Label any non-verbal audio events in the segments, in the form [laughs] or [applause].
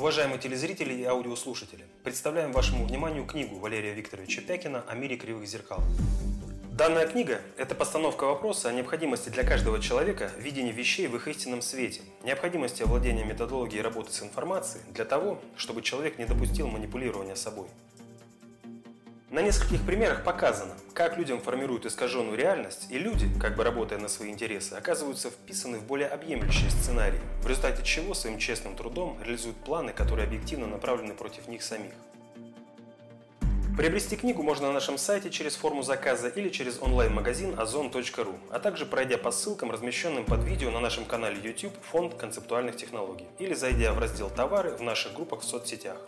Уважаемые телезрители и аудиослушатели, представляем вашему вниманию книгу Валерия Викторовича Пякина «О мире кривых зеркал». Данная книга – это постановка вопроса о необходимости для каждого человека видения вещей в их истинном свете, необходимости овладения методологией работы с информацией для того, чтобы человек не допустил манипулирования собой. На нескольких примерах показано, как людям формируют искаженную реальность, и люди, как бы работая на свои интересы, оказываются вписаны в более объемлющие сценарии, в результате чего своим честным трудом реализуют планы, которые объективно направлены против них самих. Приобрести книгу можно на нашем сайте через форму заказа или через онлайн-магазин ozon.ru, а также пройдя по ссылкам, размещенным под видео на нашем канале YouTube «Фонд концептуальных технологий» или зайдя в раздел «Товары» в наших группах в соцсетях.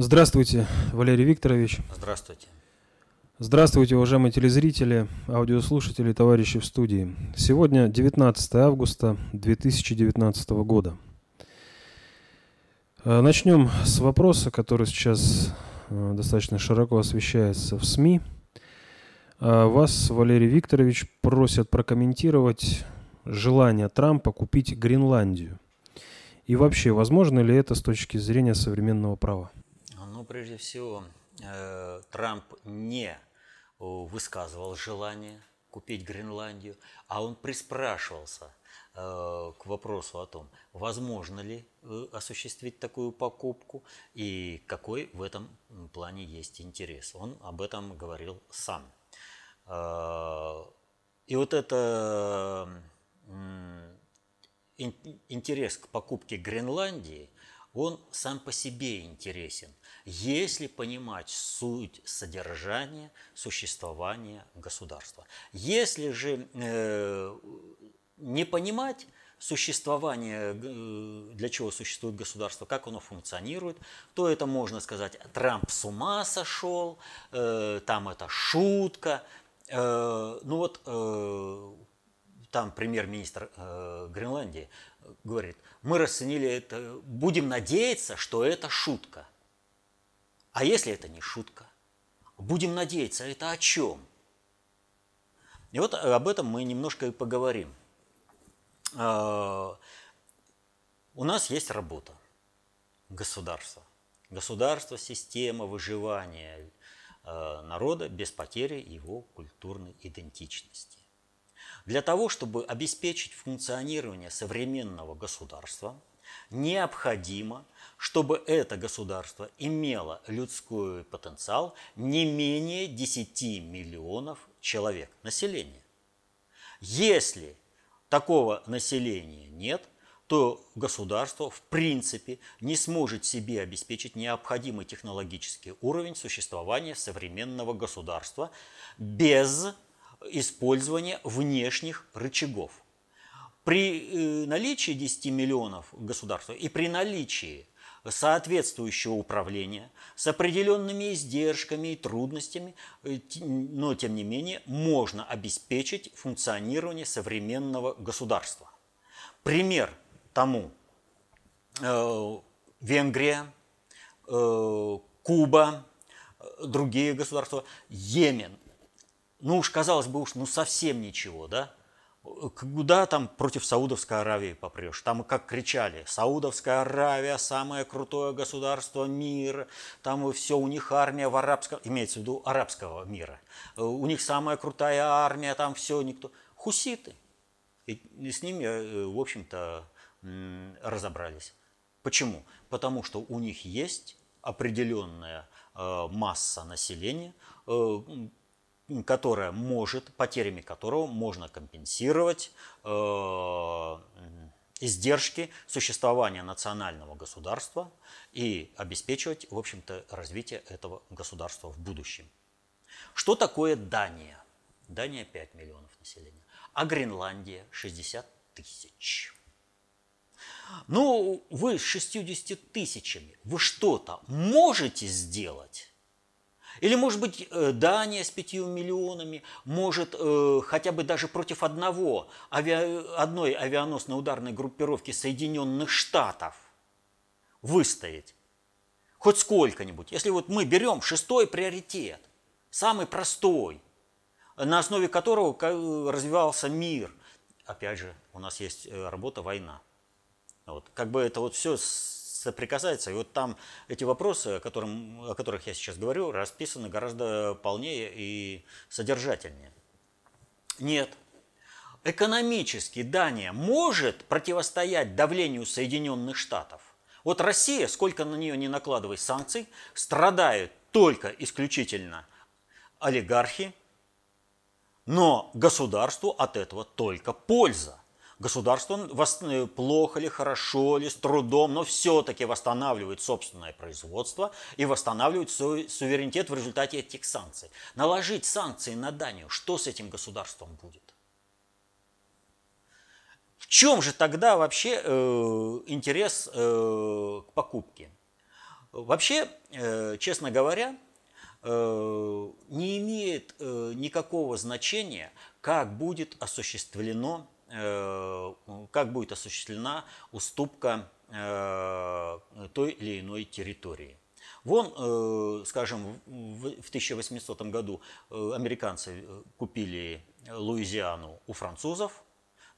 Здравствуйте, Валерий Викторович. Здравствуйте. Здравствуйте, уважаемые телезрители, аудиослушатели, товарищи в студии. Сегодня 19 августа 2019 года. Э, начнем с вопроса, который сейчас э, достаточно широко освещается в СМИ. Э, вас, Валерий Викторович, просят прокомментировать желание Трампа купить Гренландию. И вообще, возможно ли это с точки зрения современного права? Прежде всего, э, Трамп не высказывал желание купить Гренландию, а он приспрашивался э, к вопросу о том, возможно ли э, осуществить такую покупку и какой в этом плане есть интерес. Он об этом говорил сам. И вот это интерес к покупке Гренландии, он сам по себе интересен – если понимать суть содержания существования государства. Если же э, не понимать существование, э, для чего существует государство, как оно функционирует, то это можно сказать, Трамп с ума сошел, э, там это шутка. Э, ну вот э, там премьер-министр э, Гренландии говорит, мы расценили это, будем надеяться, что это шутка. А если это не шутка? Будем надеяться, это о чем? И вот об этом мы немножко и поговорим. А, у нас есть работа, государство. Государство – система выживания а, народа без потери его культурной идентичности. Для того, чтобы обеспечить функционирование современного государства, необходимо – чтобы это государство имело людской потенциал не менее 10 миллионов человек населения. Если такого населения нет, то государство в принципе не сможет себе обеспечить необходимый технологический уровень существования современного государства без использования внешних рычагов. При э, наличии 10 миллионов государства и при наличии соответствующего управления с определенными издержками и трудностями, э, но тем не менее можно обеспечить функционирование современного государства. Пример тому э, Венгрия, Куба, другие государства, Йемен. Ну уж казалось бы, уж ну совсем ничего, да? куда там против Саудовской Аравии попрешь? Там как кричали, Саудовская Аравия самое крутое государство мира, там все, у них армия в арабском, имеется в виду арабского мира, у них самая крутая армия, там все, никто. Хуситы. И с ними, э, в общем-то, разобрались. Почему? Потому что у них есть определенная э, масса населения, э, которое может, потерями которого можно компенсировать э, издержки существования национального государства и обеспечивать, в общем-то, развитие этого государства в будущем. Что такое Дания? Дания 5 миллионов населения, а Гренландия 60 тысяч. Ну, вы с 60 тысячами, вы что-то можете сделать? Или, может быть, э, Дания с пятью миллионами может э, хотя бы даже против одного, авиа, одной авианосной ударной группировки Соединенных Штатов выстоять. Хоть сколько-нибудь. Если вот мы берем шестой приоритет, самый простой, на основе которого развивался мир. Опять же, у нас есть э, работа «Война». Вот. Как бы это вот все соприкасается. И вот там эти вопросы, о, котором, о которых я сейчас говорю, расписаны гораздо полнее и содержательнее. Нет. Экономически Дания может противостоять давлению Соединенных Штатов. Вот Россия, сколько на нее не накладывай санкций, страдают только исключительно олигархи, но государству от этого только польза. Государство э, плохо ли, хорошо ли, с трудом, но все-таки восстанавливает собственное производство и восстанавливает свой суверенитет в результате этих санкций. Наложить санкции на Данию, что с этим государством будет? В чем же тогда вообще э, интерес э, к покупке? Вообще, э, честно говоря, э, не имеет э, никакого значения, как будет осуществлено как будет осуществлена уступка э, той или иной территории. Вон, э, скажем, в 1800 году американцы купили Луизиану у французов.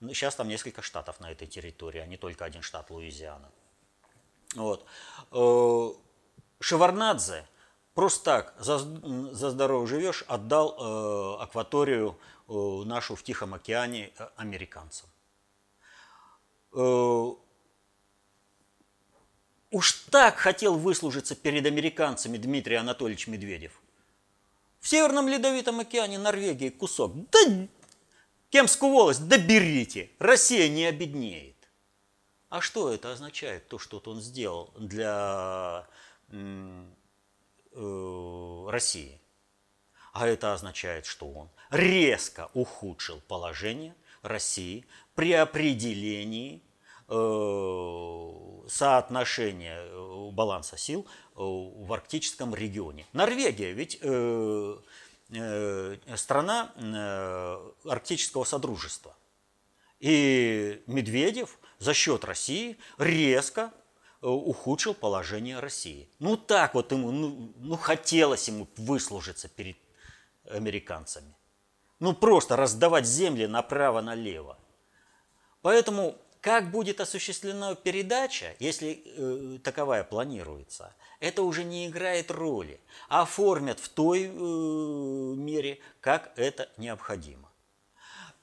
Сейчас там несколько штатов на этой территории, а не только один штат Луизиана. Вот. Шеварнадзе просто так, за, за здорово живешь, отдал э, акваторию э, нашу в Тихом океане э, американцам. Э, уж так хотел выслужиться перед американцами Дмитрий Анатольевич Медведев. В Северном Ледовитом океане Норвегии кусок. Да Кемскую волость, да Россия не обеднеет. А что это означает, то, что он сделал для Э, России. А это означает, что он резко ухудшил положение России при определении э, соотношения э, баланса сил в арктическом регионе. Норвегия ведь страна арктического содружества. И Медведев за счет России резко Э, ухудшил положение России. Ну так вот ему, ну, ну хотелось ему выслужиться перед американцами. Ну просто раздавать земли направо-налево. Поэтому как будет осуществлена передача, если э, таковая планируется, это уже не играет роли. Оформят в той э, мере, как это необходимо.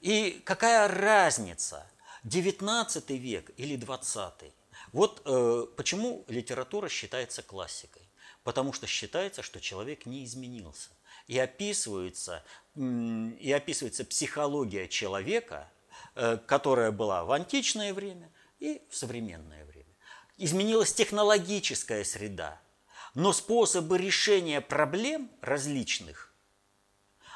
И какая разница, 19 век или 20? Вот э, почему литература считается классикой. Потому что считается, что человек не изменился. И описывается, и описывается психология человека, э, которая была в античное время и в современное время. Изменилась технологическая среда, но способы решения проблем различных,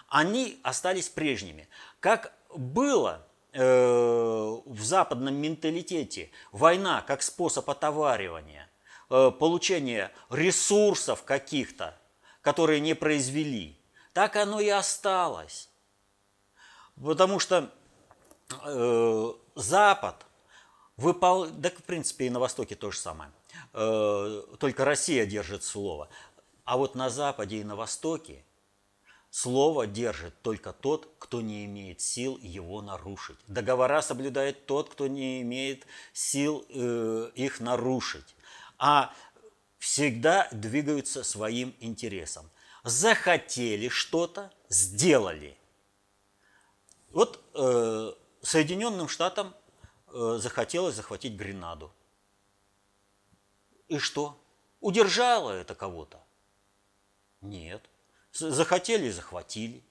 они остались прежними. Как было Э, в западном менталитете война как способ отоваривания, э, получения ресурсов каких-то, которые не произвели, так оно и осталось. Потому что э, Запад выпол... да, в принципе, и на Востоке то же самое. Э, только Россия держит слово. А вот на Западе и на Востоке Слово держит только тот, кто не имеет сил его нарушить. Договора соблюдает тот, кто не имеет сил э, их нарушить. А всегда двигаются своим интересом. Захотели что-то, сделали. Вот э, Соединенным Штатам э, захотелось захватить Гренаду. И что? Удержало это кого-то? Нет. Захотели – захватили.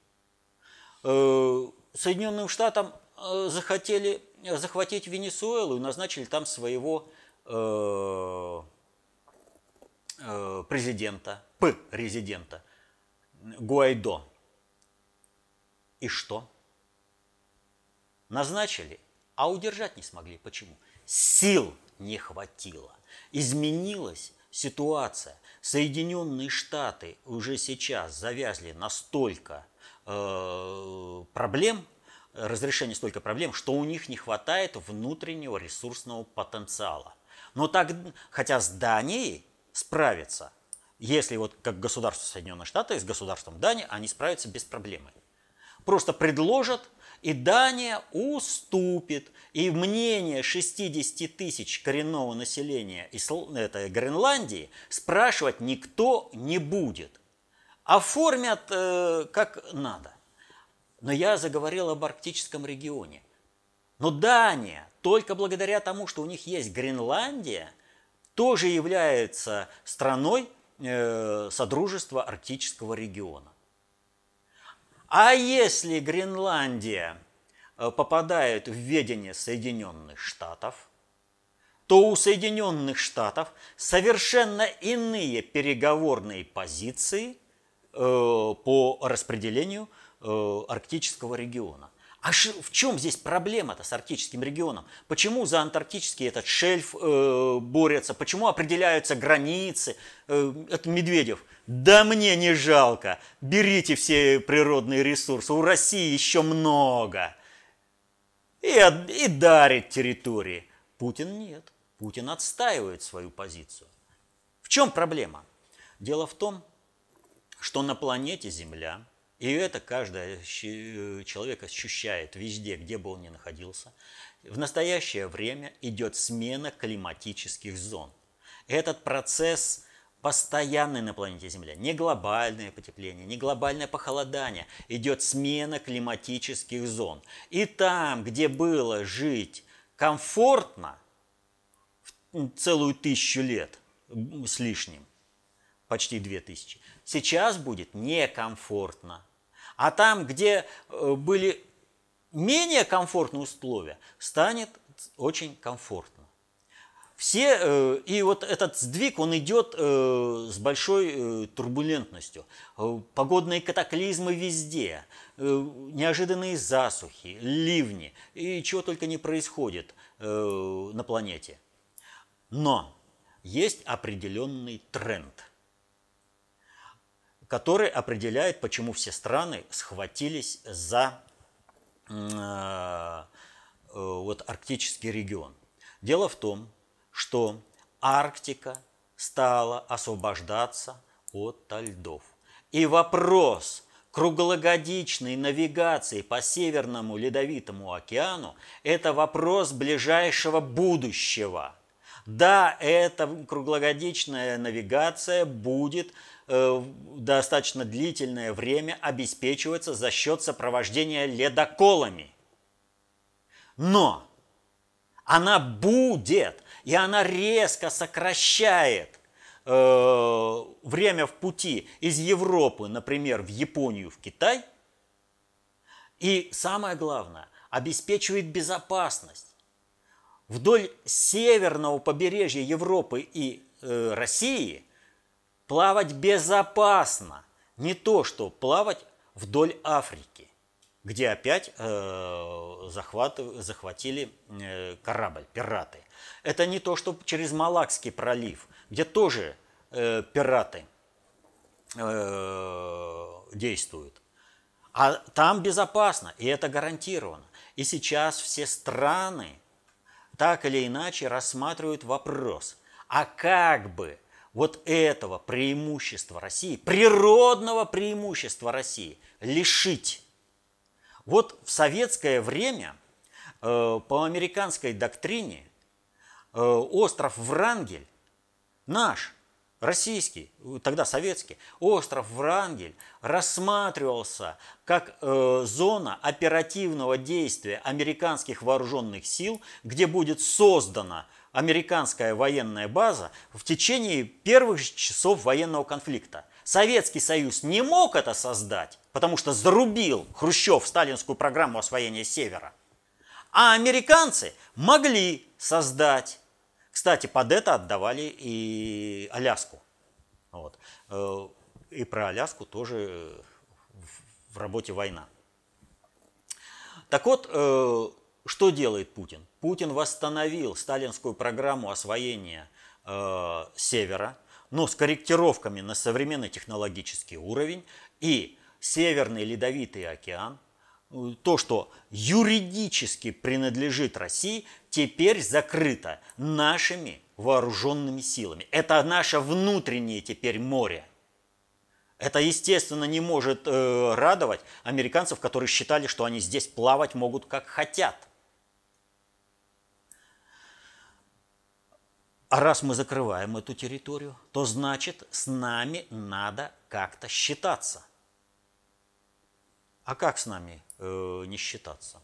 Э, Соединенным Штатам э, захотели захватить Венесуэлу и назначили там своего э, президента, П-резидента, Гуайдо. И что? Назначили, а удержать не смогли. Почему? Сил не хватило. Изменилась ситуация. Соединенные Штаты уже сейчас завязли настолько э, проблем, разрешение столько проблем, что у них не хватает внутреннего ресурсного потенциала. Но так, хотя с Данией справиться если вот как государство Соединенных Штатов с государством Дании, они справятся без проблемы. Просто предложат, и Дания уступит. И мнение 60 тысяч коренного населения этой Гренландии спрашивать никто не будет. Оформят э, как надо. Но я заговорил об арктическом регионе. Но Дания, только благодаря тому, что у них есть Гренландия, тоже является страной Содружества Арктического региона. А если Гренландия э, попадает в ведение Соединенных Штатов, то у Соединенных Штатов совершенно иные переговорные позиции э, по распределению э, арктического региона. А в чем здесь проблема-то с арктическим регионом? Почему за антарктический этот шельф э, борется? Почему определяются границы? Э, это Медведев. Да мне не жалко. Берите все природные ресурсы. У России еще много. И, и дарит территории. Путин нет. Путин отстаивает свою позицию. В чем проблема? Дело в том, что на планете Земля – и это каждый э, человек ощущает везде, где бы он ни находился. В настоящее время идет смена климатических зон. Этот процесс постоянный на планете Земля. Не глобальное потепление, не глобальное похолодание. Идет смена климатических зон. И там, где было жить комфортно целую тысячу лет с лишним, почти две тысячи, сейчас будет некомфортно. А там, где э, были менее комфортные условия, станет очень комфортно. Все, э, и вот этот сдвиг, он идет э, с большой турбулентностью. Погодные катаклизмы везде, неожиданные засухи, ливни, и чего только не происходит на планете. Но есть определенный тренд – который определяет, почему все страны схватились за э, э, вот, арктический регион. Дело в том, что Арктика стала освобождаться от льдов. И вопрос круглогодичной навигации по Северному Ледовитому океану – это вопрос ближайшего будущего. Да, эта круглогодичная навигация будет достаточно длительное время обеспечивается за счет сопровождения ледоколами. Но она будет, и она резко сокращает э, время в пути из Европы, например, в Японию, в Китай. И самое главное, обеспечивает безопасность. Вдоль северного побережья Европы и э, России – плавать безопасно. Не то, что плавать вдоль Африки, где опять э, захват, захватили э, корабль, пираты. Это не то, что через Малакский пролив, где тоже э, пираты э, действуют. А там безопасно, и это гарантировано. И сейчас все страны так или иначе рассматривают вопрос, а как бы вот этого преимущества России, природного преимущества России лишить. Вот в советское время э, по американской доктрине э, остров Врангель, наш, российский, тогда советский, остров Врангель рассматривался как э, зона оперативного действия американских вооруженных сил, где будет создана американская военная база в течение первых часов военного конфликта. Советский Союз не мог это создать, потому что зарубил Хрущев сталинскую программу освоения Севера. А американцы могли создать. Кстати, под это отдавали и Аляску. Вот. Э, и про Аляску тоже в работе «Война». Так вот, э, что делает Путин? Путин восстановил сталинскую программу освоения э, севера, но с корректировками на современный технологический уровень. И Северный Ледовитый океан то, что юридически принадлежит России, теперь закрыто нашими вооруженными силами. Это наше внутреннее теперь море. Это, естественно, не может э, радовать американцев, которые считали, что они здесь плавать могут как хотят. А раз мы закрываем эту территорию, то значит с нами надо как-то считаться. А как с нами э, не считаться?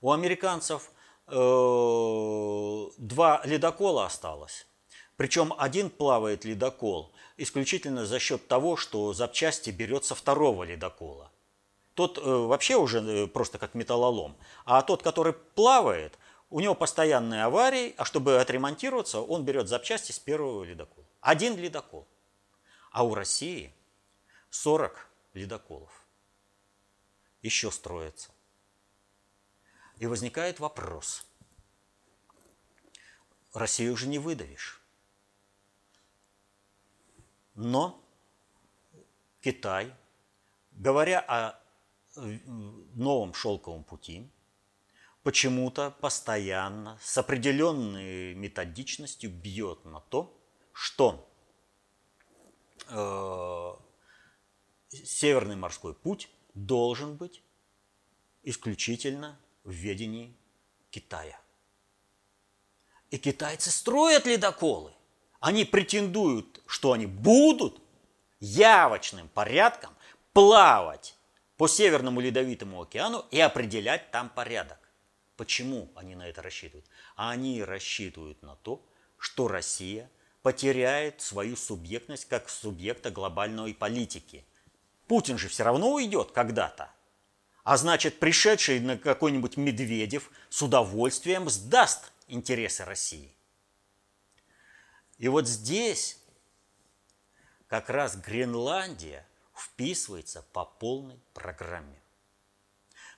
У американцев э, два ледокола осталось. Причем один плавает ледокол исключительно за счет того, что запчасти берет со второго ледокола. Тот э, вообще уже э, просто как металлолом. А тот, который плавает, у него постоянные аварии, а чтобы отремонтироваться, он берет запчасти с первого ледокола. Один ледокол. А у России 40 ледоколов еще строятся. И возникает вопрос. Россию уже не выдавишь. Но Китай, говоря о новом шелковом пути, почему-то постоянно с определенной методичностью бьет на то, что э, Северный морской путь должен быть исключительно в ведении Китая. И китайцы строят ледоколы. Они претендуют, что они будут явочным порядком плавать по Северному Ледовитому океану и определять там порядок. Почему они на это рассчитывают? Они рассчитывают на то, что Россия потеряет свою субъектность как субъекта глобальной политики. Путин же все равно уйдет когда-то. А значит, пришедший на какой-нибудь Медведев с удовольствием сдаст интересы России. И вот здесь как раз Гренландия вписывается по полной программе.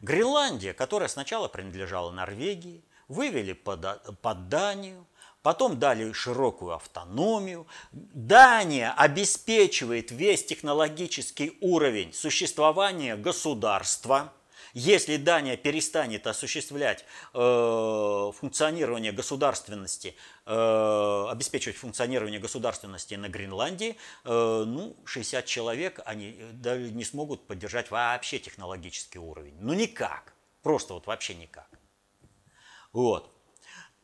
Гренландия, которая сначала принадлежала Норвегии, вывели под, под Данию, потом дали широкую автономию. Дания обеспечивает весь технологический уровень существования государства – если Дания перестанет осуществлять э, функционирование государственности, э, обеспечивать функционирование государственности на Гренландии, э, ну, 60 человек, они э, даже не смогут поддержать вообще технологический уровень. Ну, никак. Просто вот вообще никак. Вот.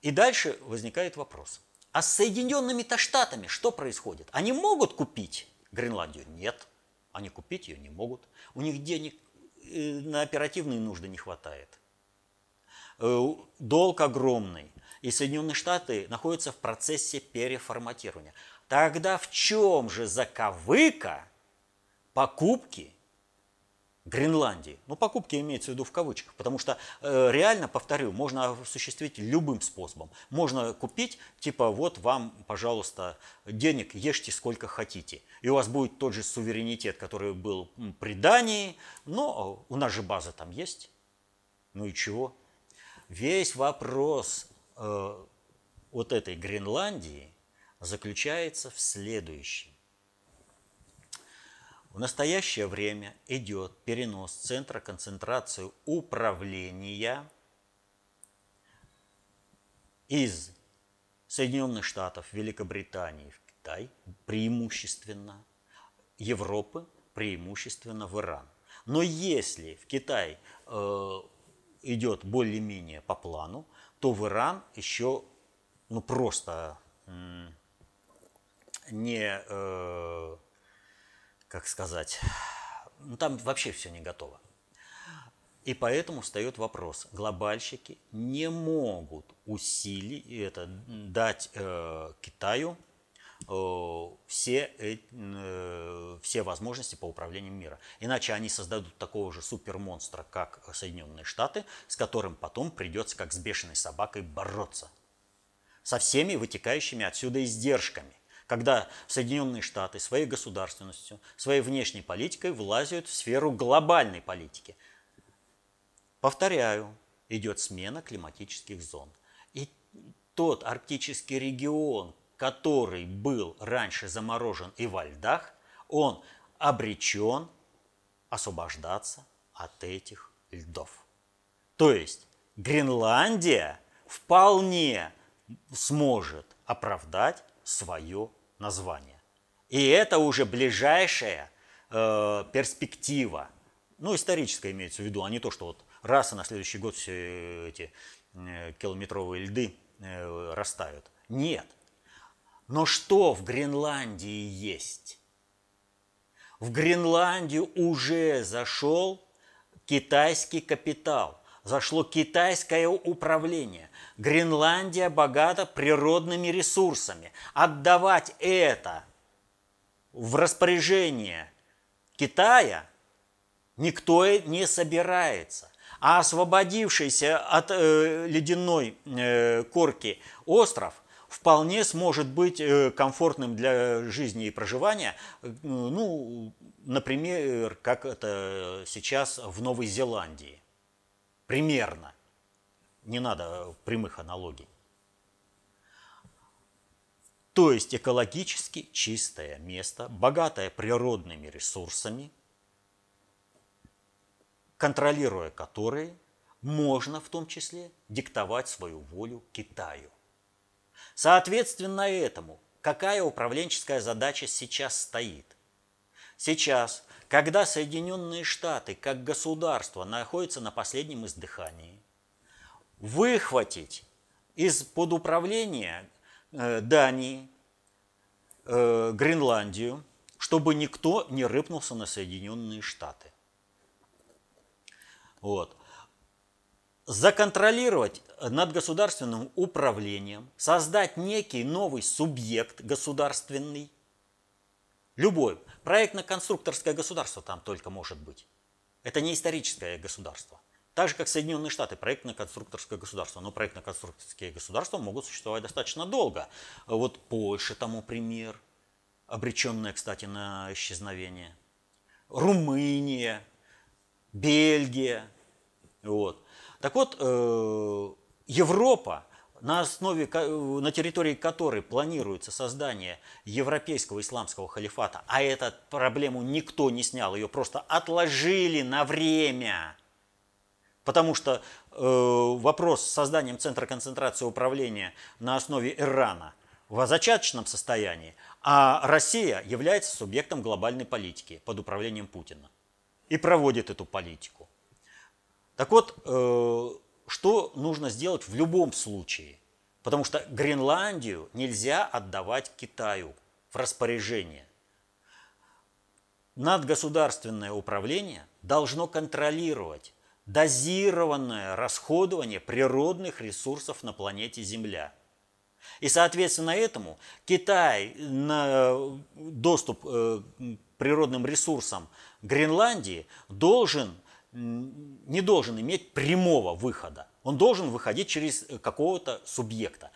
И дальше возникает вопрос. А с Соединенными-то Штатами что происходит? Они могут купить Гренландию? Нет. Они купить ее не могут. У них денег на оперативные нужды не хватает. Э, долг огромный. И Соединенные Штаты находятся в процессе переформатирования. Тогда в чем же заковыка покупки Гренландии. Ну, покупки имеется в виду в кавычках, потому что э, реально, повторю, можно осуществить любым способом. Можно купить, типа, вот вам, пожалуйста, денег, ешьте сколько хотите. И у вас будет тот же суверенитет, который был при Дании, но у нас же база там есть. Ну и чего? Весь вопрос э, вот этой Гренландии заключается в следующем. В настоящее время идет перенос центра концентрации управления из Соединенных Штатов, Великобритании в Китай преимущественно, Европы преимущественно в Иран. Но если в Китай э, идет более-менее по плану, то в Иран еще ну просто э, не э, как сказать, ну, там вообще все не готово. И поэтому встает вопрос, глобальщики не могут усилить это, дать э, Китаю э, все, э, все возможности по управлению мира. Иначе они создадут такого же супермонстра, как Соединенные Штаты, с которым потом придется, как с бешеной собакой, бороться. Со всеми вытекающими отсюда издержками когда Соединенные Штаты своей государственностью, своей внешней политикой влазят в сферу глобальной политики. Повторяю, идет смена климатических зон. И тот арктический регион, который был раньше заморожен и во льдах, он обречен освобождаться от этих льдов. То есть Гренландия вполне сможет оправдать свое название. И это уже ближайшая э, перспектива, ну, историческая имеется в виду, а не то, что вот раз и на следующий год все эти э, километровые льды э, растают. Нет. Но что в Гренландии есть? В Гренландию уже зашел китайский капитал, зашло китайское управление. Гренландия богата природными ресурсами. Отдавать это в распоряжение Китая никто не собирается. А освободившийся от э, ледяной э, корки остров вполне сможет быть э, комфортным для жизни и проживания, э, ну, например, как это сейчас в Новой Зеландии. Примерно. Не надо прямых аналогий. То есть экологически чистое место, богатое природными ресурсами, контролируя которые, можно в том числе диктовать свою волю Китаю. Соответственно этому, какая управленческая задача сейчас стоит? Сейчас, когда Соединенные Штаты как государство находятся на последнем издыхании, выхватить из-под управления э, Дании, э, Гренландию, чтобы никто не рыпнулся на Соединенные Штаты. Вот. Законтролировать над государственным управлением, создать некий новый субъект государственный, любой, проектно-конструкторское государство там только может быть. Это не историческое государство. Так же, как Соединенные Штаты, проектно-конструкторское государство. Но проектно-конструкторские государства могут существовать достаточно долго. Вот Польша тому пример, обреченная, кстати, на исчезновение. Румыния, Бельгия. Вот. Так вот, э, Европа, на основе, на территории которой планируется создание европейского исламского халифата, а эту проблему никто не снял, ее просто отложили на время – Потому что э, вопрос с созданием центра концентрации управления на основе Ирана в зачаточном состоянии, а Россия является субъектом глобальной политики под управлением Путина и проводит эту политику. Так вот, э, что нужно сделать в любом случае? Потому что Гренландию нельзя отдавать Китаю в распоряжение. Надгосударственное управление должно контролировать дозированное расходование природных ресурсов на планете Земля. И соответственно этому Китай на доступ э, к природным ресурсам Гренландии должен, не должен иметь прямого выхода. Он должен выходить через какого-то субъекта.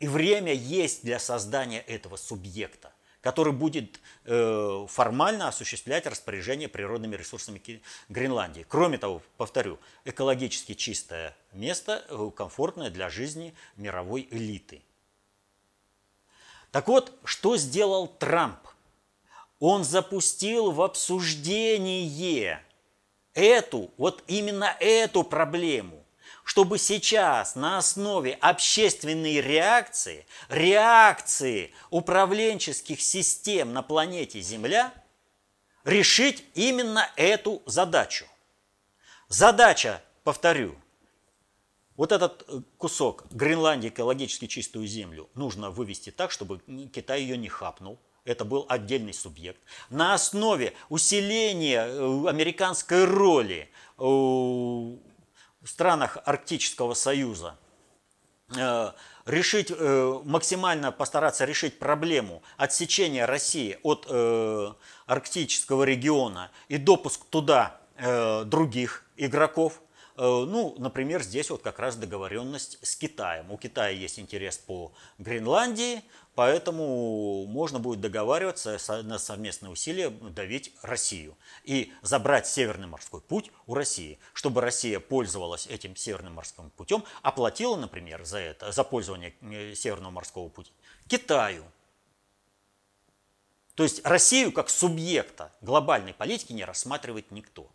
И время есть для создания этого субъекта который будет э, формально осуществлять распоряжение природными ресурсами Гренландии. Кроме того, повторю, экологически чистое место, э, комфортное для жизни мировой элиты. Так вот, что сделал Трамп? Он запустил в обсуждение эту, вот именно эту проблему чтобы сейчас на основе общественной реакции, реакции управленческих систем на планете Земля решить именно эту задачу. Задача, повторю, вот этот э, кусок Гренландии экологически чистую землю нужно вывести так, чтобы Китай ее не хапнул. Это был отдельный субъект. На основе усиления э, американской роли э, в странах Арктического Союза э, решить, максимально постараться решить проблему отсечения России от арктического региона и допуск туда других игроков, ну, например, здесь вот как раз договоренность с Китаем. У Китая есть интерес по Гренландии, Поэтому можно будет договариваться на совместные усилия давить Россию и забрать Северный морской путь у России, чтобы Россия пользовалась этим Северным морским путем, оплатила, например, за это, за пользование э, Северного морского пути Китаю. То есть Россию как субъекта глобальной политики не рассматривает никто.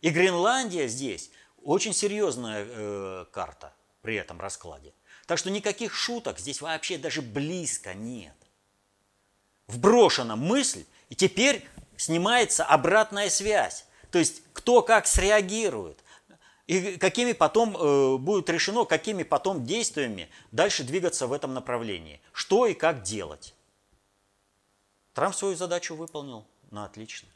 И Гренландия здесь Очень серьезная э, карта при этом раскладе. Так что никаких шуток здесь вообще даже близко нет. Вброшена мысль, и теперь снимается обратная связь. То есть кто как среагирует. И какими потом э, будет решено, какими потом действиями дальше двигаться в этом направлении. Что и как делать. Трамп свою задачу выполнил на отлично.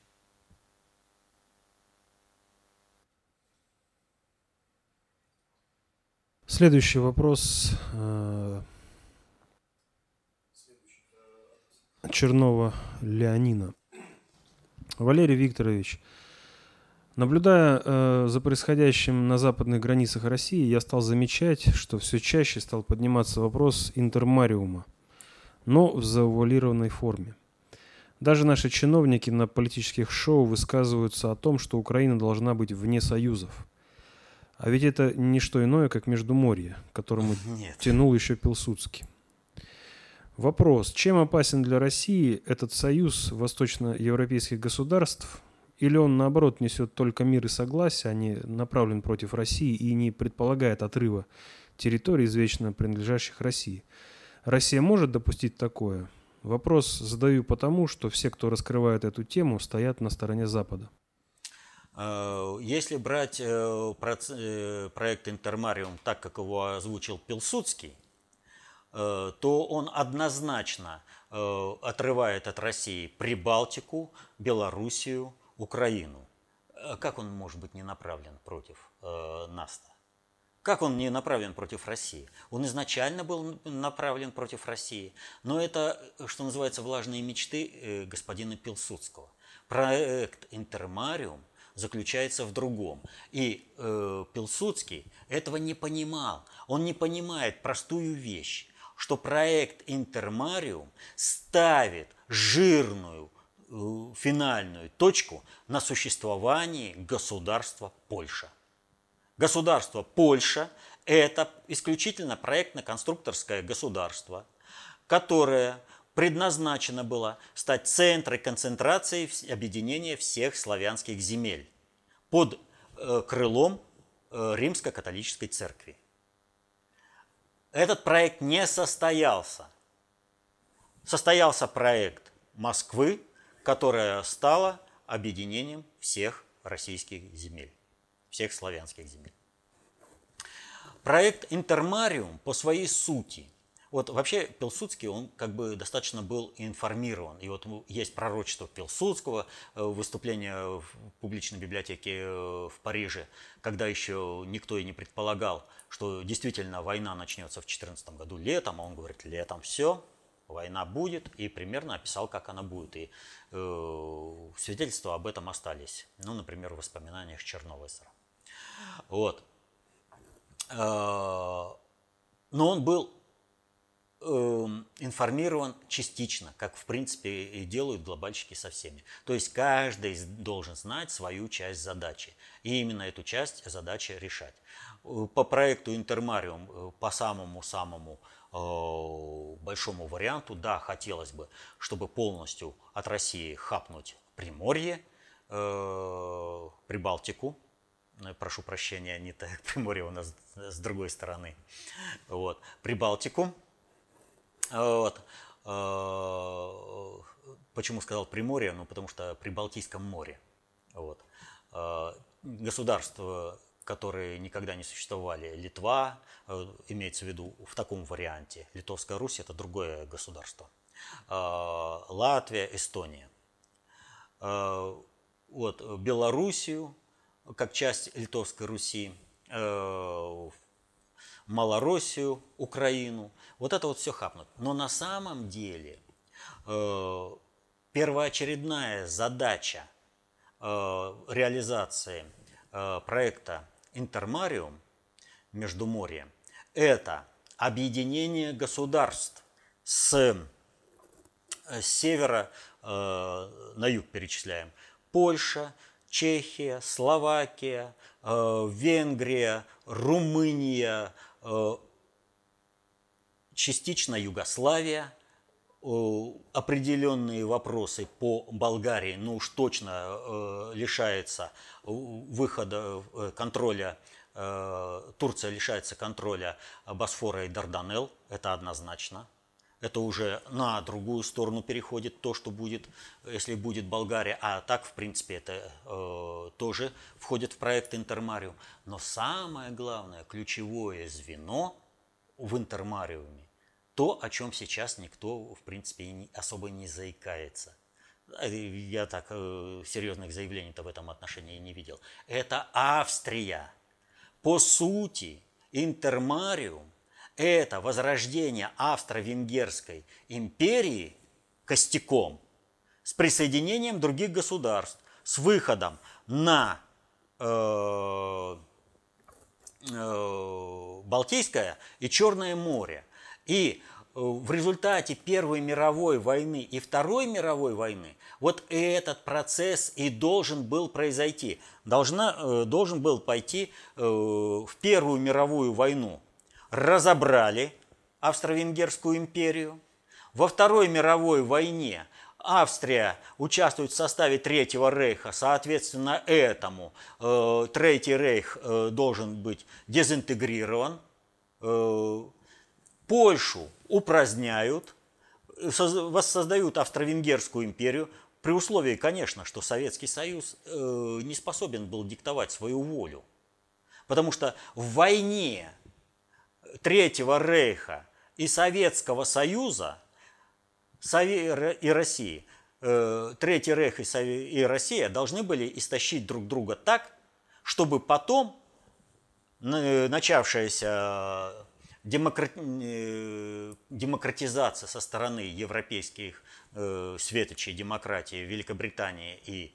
Следующий вопрос. Э, Чернова Леонина. Валерий Викторович, Наблюдая э, за происходящим на западных границах России, я стал замечать, что все чаще стал подниматься вопрос интермариума, но в завуалированной форме. Даже наши чиновники на политических шоу высказываются о том, что Украина должна быть вне союзов. А ведь это не что иное, как Междуморье, к которому Нет. тянул еще Пилсудский. Вопрос, чем опасен для России этот союз восточноевропейских государств – или он, наоборот, несет только мир и согласие, а не направлен против России и не предполагает отрыва территорий, извечно принадлежащих России? Россия может допустить такое? Вопрос задаю потому, что все, кто раскрывает эту тему, стоят на стороне Запада. Э, если брать э, э, проект «Интермариум» так, как его озвучил Пилсудский, то он однозначно отрывает от России Прибалтику, Белоруссию, Украину, как он может быть не направлен против НАСТа? Как он не направлен против России? Он изначально был направлен против России, но это, что называется, влажные мечты господина Пилсудского. Проект «Интермариум» заключается в другом. И э, Пилсудский этого не понимал. Он не понимает простую вещь, что проект «Интермариум» ставит жирную Э, финальную точку на существовании государства Польша. Государство Польша – это исключительно проектно-конструкторское государство, которое предназначено было стать центром концентрации объединения всех славянских земель под э, крылом э, Римско-католической церкви. Этот проект не состоялся. Состоялся проект Москвы, которая стала объединением всех российских земель, всех славянских земель. Проект «Интермариум» по своей сути – вот вообще Пилсудский, он как бы достаточно был информирован. И вот есть пророчество Пилсудского, э, выступление в публичной библиотеке э, в Париже, когда еще никто и не предполагал, что действительно война начнется в 2014 году летом, а он говорит, летом все, война будет, и примерно описал, как она будет. И э, свидетельства об этом остались. Ну, например, в воспоминаниях Черновесера. Вот. Э, но он был информирован частично, как в принципе и делают глобальщики со всеми. То есть каждый должен знать свою часть задачи. И именно эту часть задачи решать. Э, по проекту Интермариум, э, по самому-самому Э, большому варианту, да, хотелось бы, чтобы полностью от России хапнуть Приморье, Прибалтику, прошу прощения, не так, [laughs] Приморье у нас с другой стороны, вот, Прибалтику, вот, почему сказал Приморье, ну, потому что при Балтийском море, вот, государство которые никогда не существовали. Литва, э, имеется в виду в таком варианте. Литовская Русь – это другое государство. Э, Латвия, Эстония. Э, вот, Белоруссию, как часть Литовской Руси, Малороссию, Украину. Вот это вот все хапнут. Но на самом деле первоочередная задача реализации проекта Интермариум, Междуморье, это объединение государств с, э, севера э, на юг перечисляем. Польша, Чехия, Словакия, э, Венгрия, Румыния, э, частично Югославия, определенные вопросы по Болгарии, ну уж точно э, лишается выхода контроля, Турция лишается контроля Босфора и Дарданелл, это однозначно это уже на другую сторону переходит то, что будет, если будет Болгария. А так, в принципе, это э, тоже входит в проект Интермариум. Но самое главное, ключевое звено в Интермариуме, то, о чем сейчас никто, в принципе, не, особо не заикается. Я так э, серьезных заявлений-то в этом отношении не видел. Это Австрия. По сути, Интермариум это возрождение Австро-Венгерской империи костяком с присоединением других государств, с выходом на э, э, Балтийское и Черное море. И э, в результате Первой мировой войны и Второй мировой войны вот этот процесс и должен был произойти. Должна, э, должен был пойти э, в Первую мировую войну разобрали Австро-Венгерскую империю. Во Второй мировой войне Австрия участвует в составе Третьего рейха, соответственно, этому э, Третий рейх э, должен быть дезинтегрирован. Э, Польшу упраздняют, воссоздают Австро-Венгерскую империю, при условии, конечно, что Советский Союз э, не способен был диктовать свою волю. Потому что в войне Третьего Рейха и Советского Союза и России, э, Третий Рейх и Россия должны были истощить друг друга так, чтобы потом начавшаяся э, демократизация со стороны европейских э, светочей демократии Великобритании и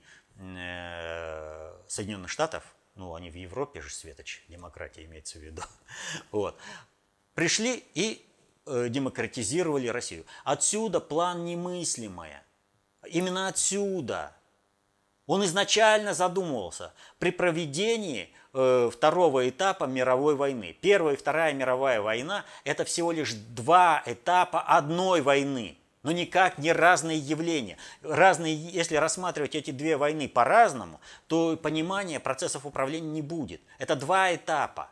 Соединенных Штатов – ну, они в Европе же светоч, демократия имеется в виду, [laughs] вот, пришли и э, демократизировали Россию. Отсюда план немыслимое. Именно отсюда. Он изначально задумывался при проведении э, второго этапа мировой войны. Первая и Вторая мировая война – это всего лишь два этапа одной войны – но никак не разные явления. Разные, если рассматривать эти две войны по-разному, то понимания процессов управления не будет. Это два этапа.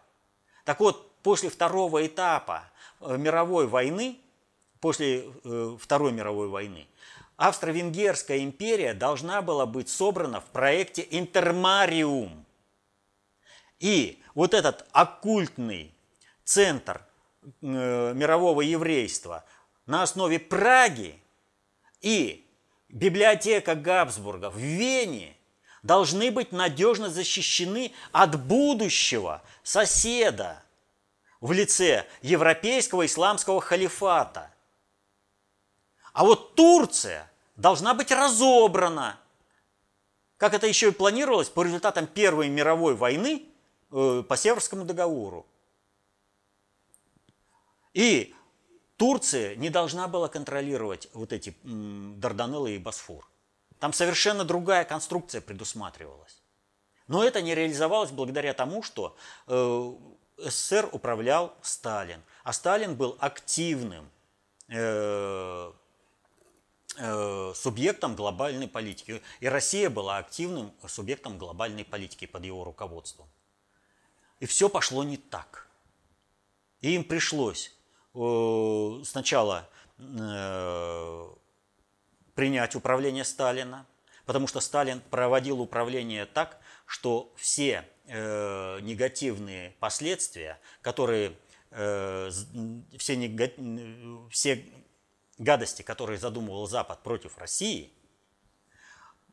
Так вот, после второго этапа э, мировой войны, после э, Второй мировой войны, Австро-Венгерская империя должна была быть собрана в проекте Интермариум. И вот этот оккультный центр э, мирового еврейства – на основе Праги и библиотека Габсбурга в Вене должны быть надежно защищены от будущего соседа в лице европейского исламского халифата. А вот Турция должна быть разобрана, как это еще и планировалось по результатам Первой мировой войны э, по Северскому договору. И Турция не должна была контролировать вот эти Дарданеллы и Босфор. Там совершенно другая конструкция предусматривалась. Но это не реализовалось благодаря тому, что э, СССР управлял Сталин. А Сталин был активным э, э, субъектом глобальной политики. И Россия была активным субъектом глобальной политики под его руководством. И все пошло не так. И им пришлось сначала э, принять управление Сталина, потому что Сталин проводил управление так, что все э, негативные последствия, которые все, нега... все гадости, которые задумывал Запад против России,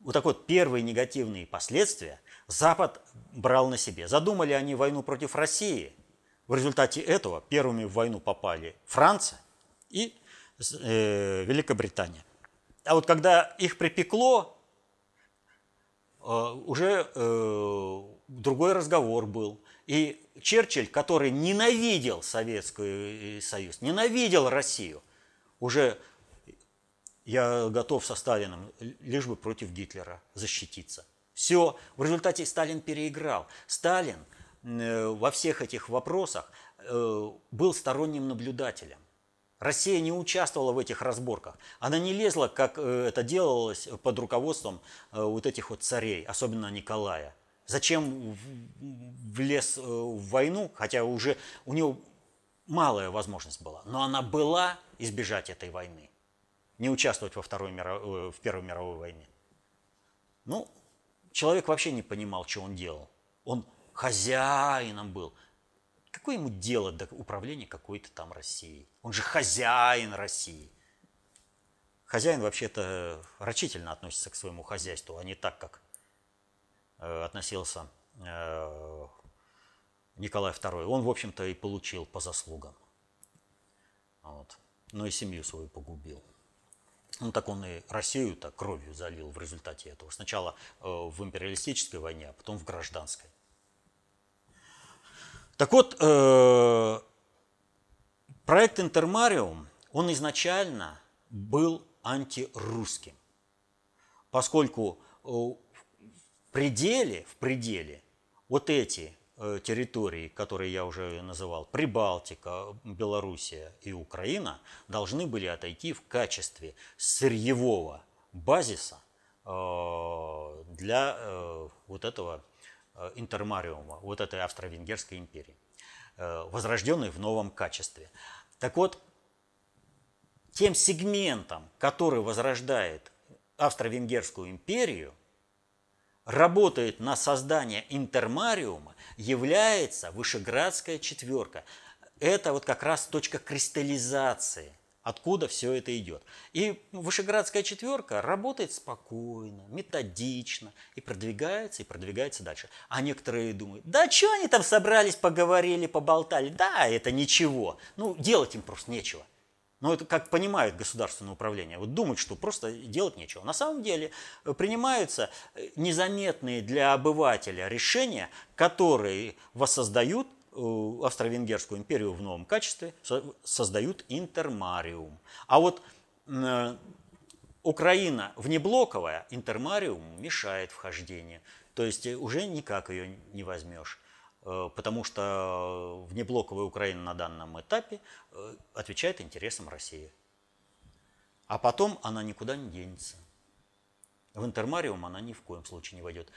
вот так вот первые негативные последствия Запад брал на себе. Задумали они войну против России – в результате этого первыми в войну попали Франция и э, Великобритания. А вот когда их припекло, э, уже э, другой разговор был. И Черчилль, который ненавидел Советский Союз, ненавидел Россию, уже я готов со Сталином, лишь бы против Гитлера защититься. Все, в результате Сталин переиграл. Сталин – Э, во всех этих вопросах э, был сторонним наблюдателем. Россия не участвовала в этих разборках. Она не лезла, как э, это делалось под руководством э, вот этих вот царей, особенно Николая. Зачем влез э, в войну, хотя уже у него малая возможность была, но она была избежать этой войны, не участвовать во Второй мировой, в Первой мировой войне. Ну, человек вообще не понимал, что он делал. Он хозяином был. Какое ему дело до управления какой-то там Россией? Он же хозяин России. Хозяин вообще-то рачительно относится к своему хозяйству, а не так, как э, относился э, Николай II. Он, в общем-то, и получил по заслугам. Вот. Но и семью свою погубил. Ну, так он и Россию так кровью залил в результате этого. Сначала э, в империалистической войне, а потом в гражданской. Так вот, э, проект Интермариум, он изначально был антирусским, поскольку э, в пределе, в пределе вот эти э, территории, которые я уже называл, Прибалтика, Белоруссия и Украина, должны были отойти в качестве сырьевого базиса для вот этого интермариума, вот этой Австро-Венгерской империи, э, возрожденной в новом качестве. Так вот, тем сегментом, который возрождает Австро-Венгерскую империю, работает на создание интермариума, является Вышеградская четверка. Это вот как раз точка кристаллизации – откуда все это идет. И Вышеградская четверка работает спокойно, методично и продвигается, и продвигается дальше. А некоторые думают, да что они там собрались, поговорили, поболтали, да, это ничего. Ну, делать им просто нечего. Ну, это как понимают государственное управление. Вот думают, что просто делать нечего. На самом деле э, принимаются э, незаметные для обывателя решения, которые воссоздают Австро-Венгерскую империю в новом качестве создают интермариум. А вот э, Украина внеблоковая, интермариум мешает вхождению. То есть э, уже никак ее не возьмешь. Э, потому что внеблоковая Украина на данном этапе отвечает интересам России. А потом она никуда не денется. В интермариум она ни в коем случае не войдет.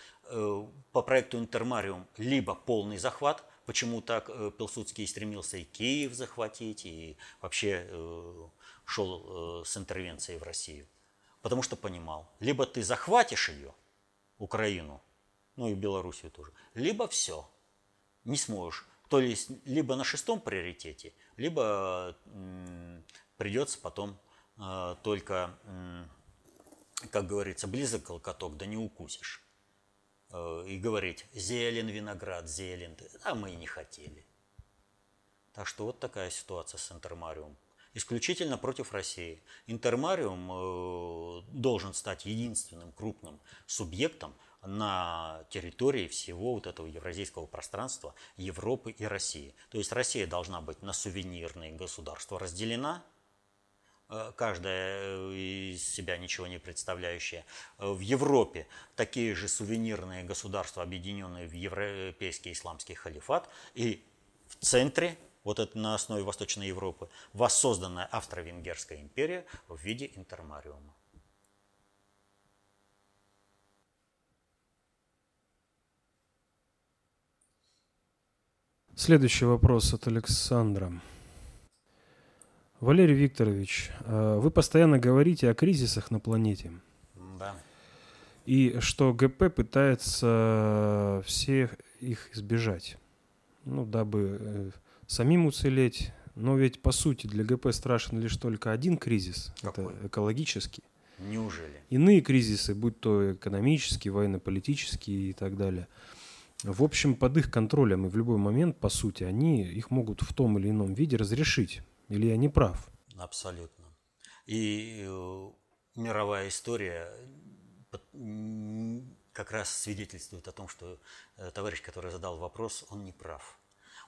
По проекту интермариум либо полный захват – почему так э, Пилсудский стремился и Киев захватить, и вообще э, шел э, с интервенцией в Россию. Потому что понимал, либо ты захватишь ее, Украину, ну и Белоруссию тоже, либо все, не сможешь. То есть либо на шестом приоритете, либо придется потом только, как говорится, близок каток, да не укусишь. Э, и говорить «зелен виноград, зелен», а мы и не хотели. Так что вот такая ситуация с Интермариум. Исключительно против России. Интермариум э, должен стать единственным крупным субъектом на территории всего вот этого евразийского пространства Европы и России. То есть Россия должна быть на сувенирные государства разделена – каждая э, из себя ничего не представляющая. Э, в Европе такие же сувенирные государства, объединенные в Европейский исламский халифат. И в центре, вот это на основе Восточной Европы, воссозданная Австро-Венгерская империя в виде интермариума. Следующий вопрос от Александра. Валерий Викторович, э, вы постоянно говорите о кризисах на планете. Да. И что ГП пытается всех их избежать. Ну, дабы э, самим уцелеть. Но ведь, по сути, для ГП страшен лишь только один кризис. Какой? Это экологический. Неужели? Иные кризисы, будь то экономические, военно-политические и так далее, в общем, под их контролем и в любой момент, по сути, они их могут в том или ином виде разрешить. Или я не прав? Абсолютно. И э, мировая история как раз свидетельствует о том, что э, товарищ, который задал вопрос, он не прав.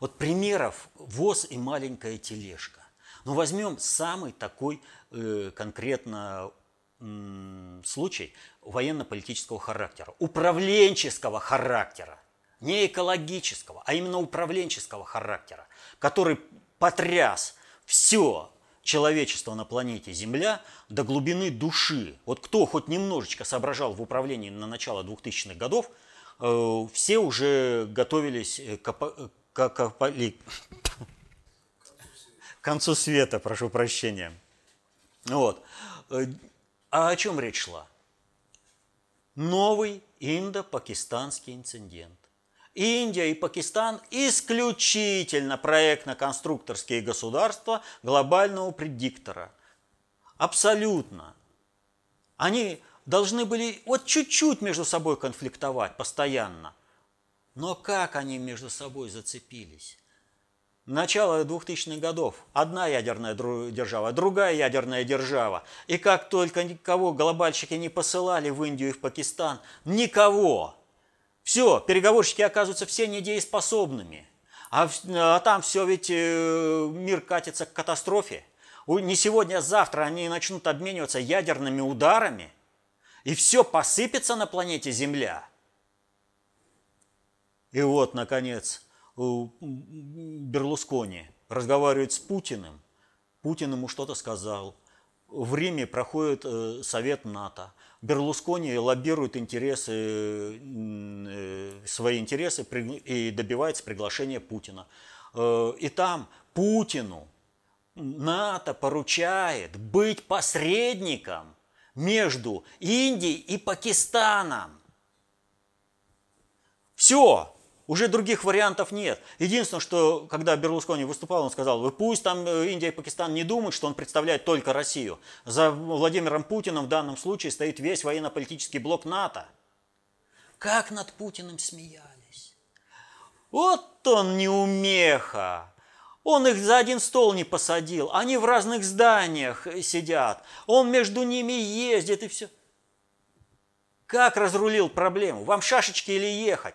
Вот примеров ВОЗ и маленькая тележка. Ну, возьмем самый такой э, конкретно э, случай военно-политического характера, управленческого характера, не экологического, а именно управленческого характера, который потряс все человечества на планете Земля до глубины души. Вот кто хоть немножечко соображал в управлении на начало 2000-х годов, э, все уже готовились к, к, к, к концу света, прошу прощения. Вот. Э, а о чем речь шла? Новый индо-пакистанский инцидент. Индия и Пакистан исключительно проектно-конструкторские государства глобального предиктора. Абсолютно. Они должны были вот чуть-чуть между собой конфликтовать постоянно. Но как они между собой зацепились? Начало 2000-х годов. Одна ядерная держава, другая ядерная держава. И как только никого глобальщики не посылали в Индию и в Пакистан, никого. Все, переговорщики оказываются все недееспособными. А, а там все ведь э, мир катится к катастрофе. Не сегодня, а завтра они начнут обмениваться ядерными ударами. И все посыпется на планете Земля. И вот, наконец, Берлускони разговаривает с Путиным. Путин ему что-то сказал. В Риме проходит э, совет НАТО. Берлускони лоббирует интересы, э, свои интересы и добивается приглашения Путина. Э, и там Путину НАТО поручает быть посредником между Индией и Пакистаном. Все, уже других вариантов нет. Единственное, что когда Берлускони выступал, он сказал, вы пусть там э, Индия и Пакистан не думают, что он представляет только Россию. За Владимиром Путиным в данном случае стоит весь военно-политический блок НАТО. Как над Путиным смеялись. Вот он неумеха. Он их за один стол не посадил. Они в разных зданиях сидят. Он между ними ездит и все. Как разрулил проблему? Вам шашечки или ехать?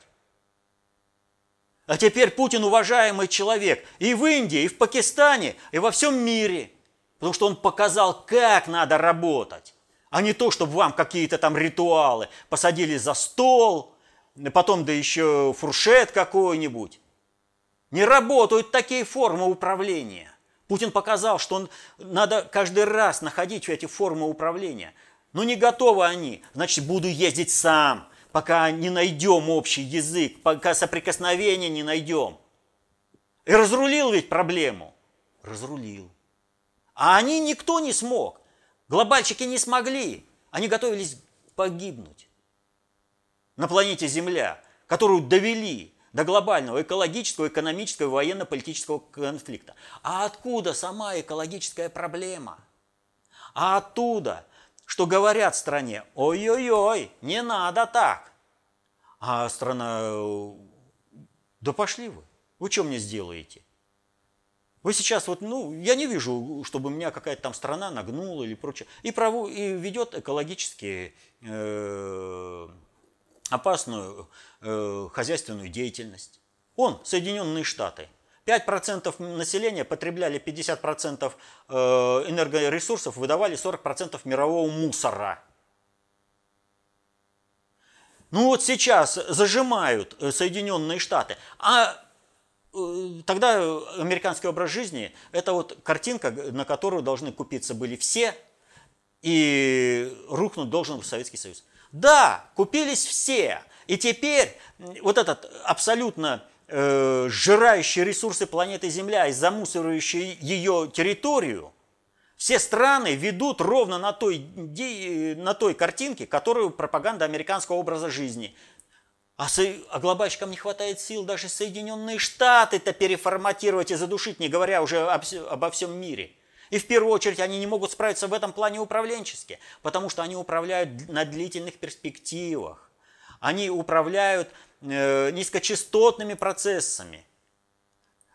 А теперь Путин уважаемый человек и в Индии, и в Пакистане, и во всем мире. Потому что он показал, как надо работать. А не то, чтобы вам какие-то там ритуалы посадили за стол, потом да еще фуршет какой-нибудь. Не работают такие формы управления. Путин показал, что он, надо каждый раз находить эти формы управления. Но не готовы они, значит, буду ездить сам, пока не найдем общий язык, пока соприкосновения не найдем. И разрулил ведь проблему. Разрулил. А они никто не смог. Глобальщики не смогли. Они готовились погибнуть на планете Земля, которую довели до глобального экологического, экономического и военно-политического конфликта. А откуда сама экологическая проблема? А оттуда, что говорят стране, ой-ой-ой, не надо так. А страна, да пошли вы, вы что мне сделаете? Вы сейчас вот, ну, я не вижу, чтобы меня какая-то там страна нагнула или прочее. И, прову, и ведет экологически э, опасную э, хозяйственную деятельность. Он, Соединенные Штаты – 5% населения потребляли 50% э, энергоресурсов, выдавали 40% мирового мусора. Ну вот сейчас зажимают э, Соединенные Штаты, а э, тогда американский образ жизни – это вот картинка, на которую должны купиться были все, и рухнуть должен был Советский Союз. Да, купились все, и теперь вот этот абсолютно э, сжирающий ресурсы планеты Земля и замусоривающий ее территорию, все страны ведут ровно на той, на той картинке, которую пропаганда американского образа жизни. А, а глобальщикам не хватает сил даже Соединенные Штаты-то переформатировать и задушить, не говоря уже об, обо всем мире. И в первую очередь они не могут справиться в этом плане управленчески, потому что они управляют на длительных перспективах. Они управляют низкочастотными процессами.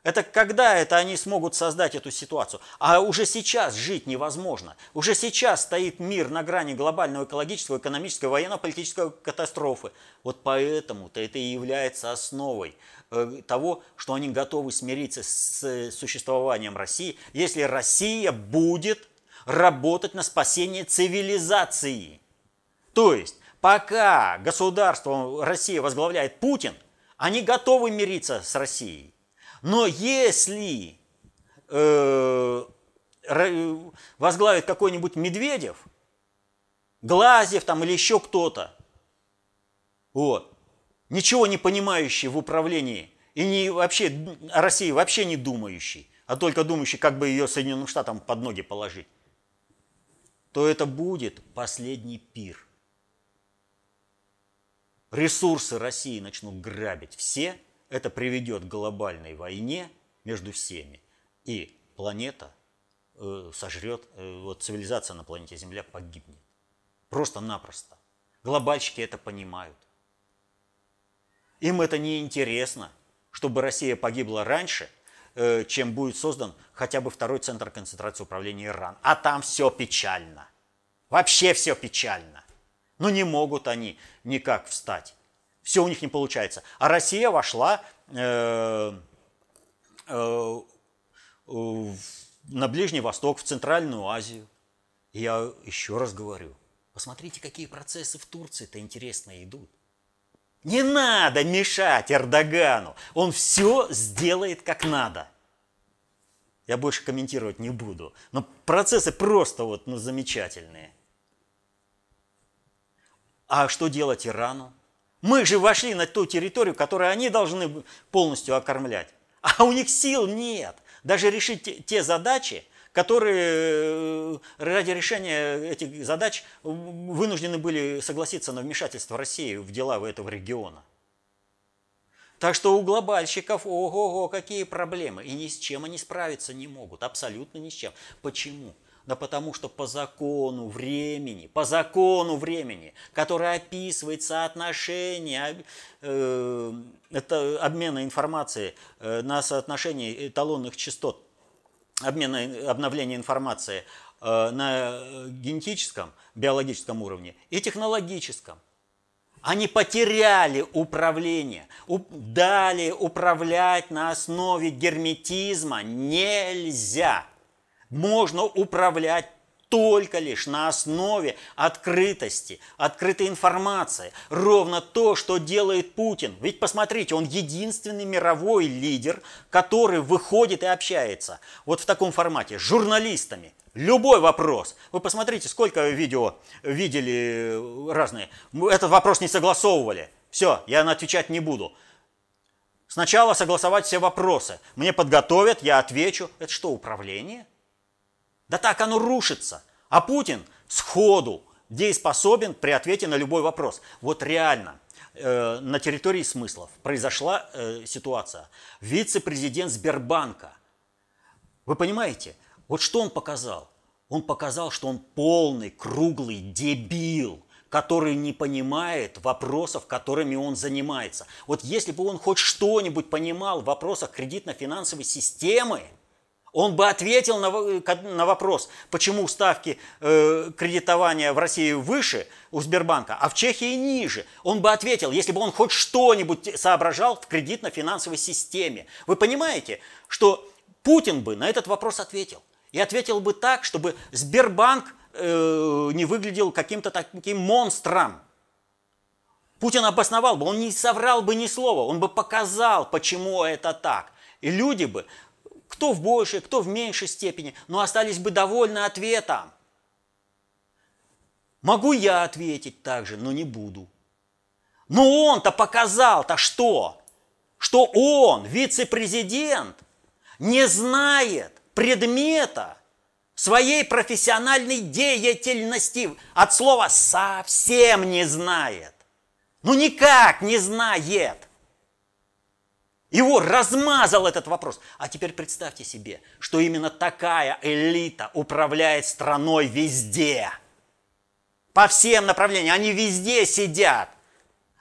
Это когда это они смогут создать эту ситуацию? А уже сейчас жить невозможно. Уже сейчас стоит мир на грани глобального экологического, экономического, военно-политической катастрофы. Вот поэтому-то это и является основой э, того, что они готовы смириться с существованием России, если Россия будет работать на спасение цивилизации. То есть Пока государство России возглавляет Путин, они готовы мириться с Россией. Но если э, возглавит какой-нибудь Медведев, Глазев там или еще кто-то, вот, ничего не понимающий в управлении и не вообще о России вообще не думающий, а только думающий, как бы ее Соединенным Штатам под ноги положить, то это будет последний пир. Ресурсы России начнут грабить все, это приведет к глобальной войне между всеми, и планета э, сожрет, э, вот цивилизация на планете Земля погибнет. Просто-напросто. Глобальщики это понимают. Им это не интересно, чтобы Россия погибла раньше, э, чем будет создан хотя бы второй центр концентрации управления Иран. А там все печально. Вообще все печально. Но не могут они никак встать. Все у них не получается. А Россия вошла э, э, на Ближний Восток, в Центральную Азию. И я еще раз говорю, посмотрите, какие процессы в Турции-то интересно идут. Не надо мешать Эрдогану. Он все сделает как надо. Я больше комментировать не буду. Но процессы просто вот ну, замечательные. А что делать Ирану? Мы же вошли на ту территорию, которую они должны полностью окормлять. А у них сил нет. Даже решить те задачи, которые э, ради решения этих задач вынуждены были согласиться на вмешательство России в дела этого региона. Так что у глобальщиков, ого-го, какие проблемы. И ни с чем они справиться не могут, абсолютно ни с чем. Почему? Да потому что по закону времени, по закону времени, который описывает соотношение э, это обмена информацией э, на соотношении эталонных частот обмена, обновления информации э, на генетическом, биологическом уровне и технологическом. Они потеряли управление. Далее управлять на основе герметизма нельзя. Можно управлять только лишь на основе открытости, открытой информации. Ровно то, что делает Путин. Ведь посмотрите, он единственный мировой лидер, который выходит и общается вот в таком формате с журналистами. Любой вопрос. Вы посмотрите, сколько видео видели разные. Этот вопрос не согласовывали. Все, я отвечать не буду. Сначала согласовать все вопросы. Мне подготовят, я отвечу. Это что, управление? Да так оно рушится. А Путин сходу дееспособен при ответе на любой вопрос. Вот реально э, на территории смыслов произошла э, ситуация. Вице-президент Сбербанка. Вы понимаете, вот что он показал? Он показал, что он полный, круглый дебил который не понимает вопросов, которыми он занимается. Вот если бы он хоть что-нибудь понимал в вопросах кредитно-финансовой системы, он бы ответил на, вопрос, почему ставки э, кредитования в России выше у Сбербанка, а в Чехии ниже. Он бы ответил, если бы он хоть что-нибудь соображал в кредитно-финансовой системе. Вы понимаете, что Путин бы на этот вопрос ответил. И ответил бы так, чтобы Сбербанк э, не выглядел каким-то таким монстром. Путин обосновал бы, он не соврал бы ни слова, он бы показал, почему это так. И люди бы кто в большей, кто в меньшей степени, но остались бы довольны ответом. Могу я ответить также, но не буду. Но он-то показал-то что? Что он, вице-президент, не знает предмета своей профессиональной деятельности. От слова совсем не знает. Ну никак не знает. Его размазал этот вопрос. А теперь представьте себе, что именно такая элита управляет страной везде. По всем направлениям. Они везде сидят.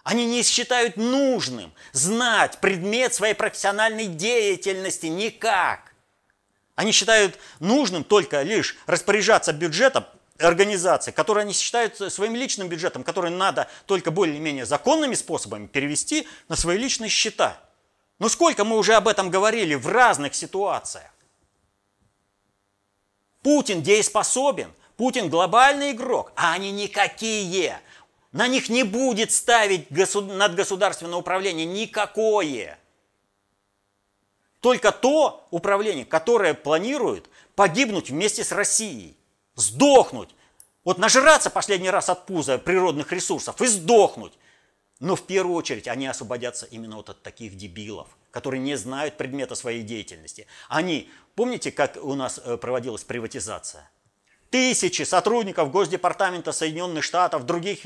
Они не считают нужным знать предмет своей профессиональной деятельности никак. Они считают нужным только лишь распоряжаться бюджетом организации, которые они считают своим личным бюджетом, который надо только более-менее законными способами перевести на свои личные счета – ну сколько мы уже об этом говорили в разных ситуациях. Путин дееспособен, Путин глобальный игрок, а они никакие. На них не будет ставить государ... надгосударственное управление никакое. Только то управление, которое планирует погибнуть вместе с Россией, сдохнуть. Вот нажраться последний раз от пуза природных ресурсов и сдохнуть. Но в первую очередь они освободятся именно вот от таких дебилов, которые не знают предмета своей деятельности. Они, помните, как у нас э, проводилась приватизация? Тысячи сотрудников Госдепартамента Соединенных Штатов, других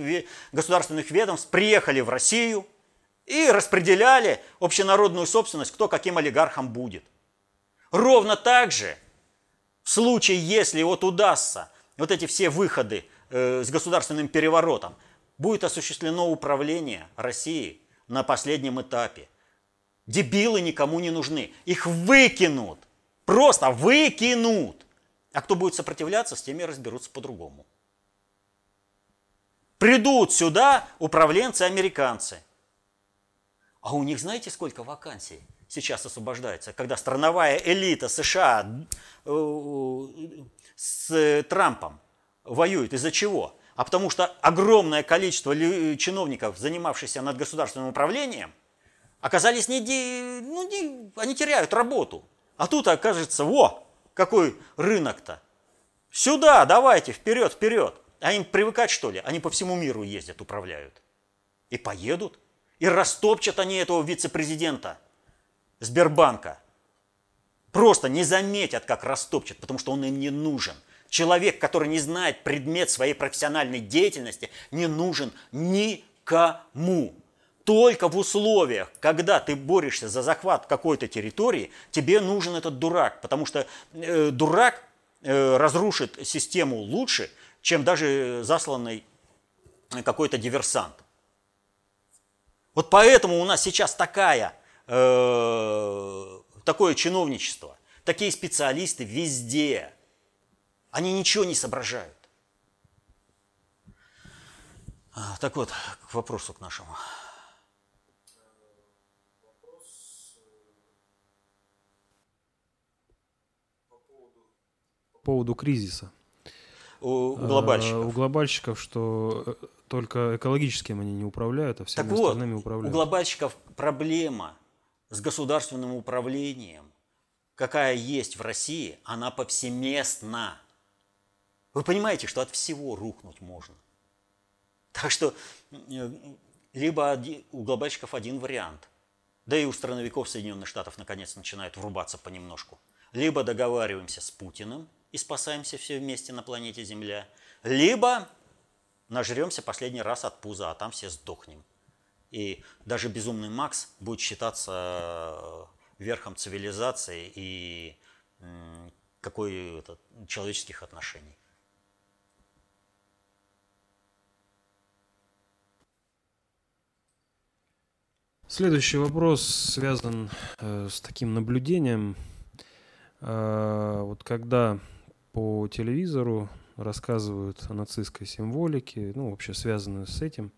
государственных ведомств приехали в Россию и распределяли общенародную собственность, кто каким олигархом будет. Ровно так же, в случае, если вот удастся вот эти все выходы э, с государственным переворотом, будет осуществлено управление Россией на последнем этапе. Дебилы никому не нужны. Их выкинут. Просто выкинут. А кто будет сопротивляться, с теми разберутся по-другому. Придут сюда управленцы-американцы. А у них знаете, сколько вакансий сейчас освобождается, когда страновая элита США э, с Трампом воюет. Из-за чего? А потому что огромное количество чиновников, занимавшихся над государственным управлением, оказались не, ну, не, они теряют работу. А тут окажется, во, какой рынок-то. Сюда, давайте, вперед, вперед. А им привыкать, что ли? Они по всему миру ездят, управляют. И поедут. И растопчат они этого вице-президента Сбербанка. Просто не заметят, как растопчат, потому что он им не нужен – Человек, который не знает предмет своей профессиональной деятельности, не нужен никому. Только в условиях, когда ты борешься за захват какой-то территории, тебе нужен этот дурак, потому что э, дурак э, разрушит систему лучше, чем даже засланный какой-то диверсант. Вот поэтому у нас сейчас такая, э, такое чиновничество, такие специалисты везде – они ничего не соображают. А, так вот, к вопросу к нашему. По поводу кризиса. У глобальщиков. У глобальщиков, что э, только экологическим они не управляют, а всеми так остальными вот, управляют. У глобальщиков проблема с государственным управлением, какая есть в России, она повсеместна. Вы понимаете, что от всего рухнуть можно. Так что э, либо у глобальщиков один вариант, да и у страновиков Соединенных Штатов наконец начинают врубаться понемножку. Либо договариваемся с Путиным и спасаемся все вместе на планете Земля, либо нажремся последний раз от пуза, а там все сдохнем. И даже безумный Макс будет считаться э, верхом цивилизации и какой человеческих отношений. Следующий вопрос связан э, с таким наблюдением. Э, вот когда по телевизору рассказывают о нацистской символике, ну, вообще связанную с этим,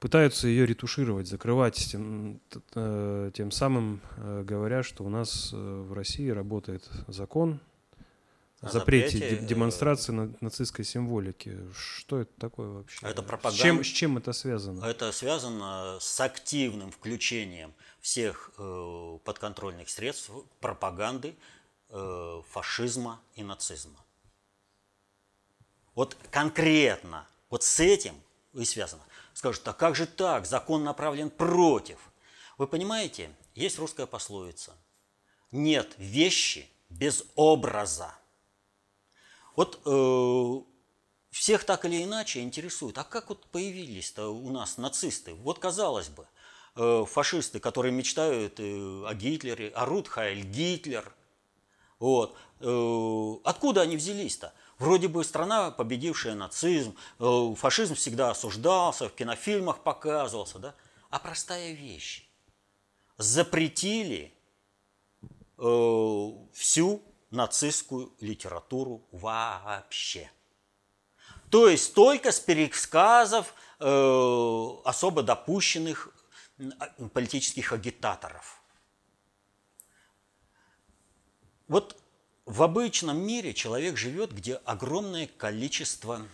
пытаются ее ретушировать, закрывать, тем, э, тем самым э, говоря, что у нас э, в России работает закон, о запрете э, демонстрации нацистской символики. Что это такое вообще? Это пропаганда. С чем, с чем это связано? Это связано с активным включением всех э, подконтрольных средств пропаганды э, фашизма и нацизма. Вот конкретно вот с этим и связано. Скажут, а как же так? Закон направлен против. Вы понимаете, есть русская пословица. Нет вещи без образа. Вот э, всех так или иначе интересует, а как вот появились-то у нас нацисты? Вот казалось бы, э, фашисты, которые мечтают э, о Гитлере, орут Хайль Гитлер. Вот. Э, откуда они взялись-то? Вроде бы страна, победившая нацизм, э, фашизм всегда осуждался, в кинофильмах показывался, да? А простая вещь. Запретили э, всю нацистскую литературу вообще. То есть только с пересказов э, особо допущенных политических агитаторов. Вот в обычном мире человек живет, где огромное количество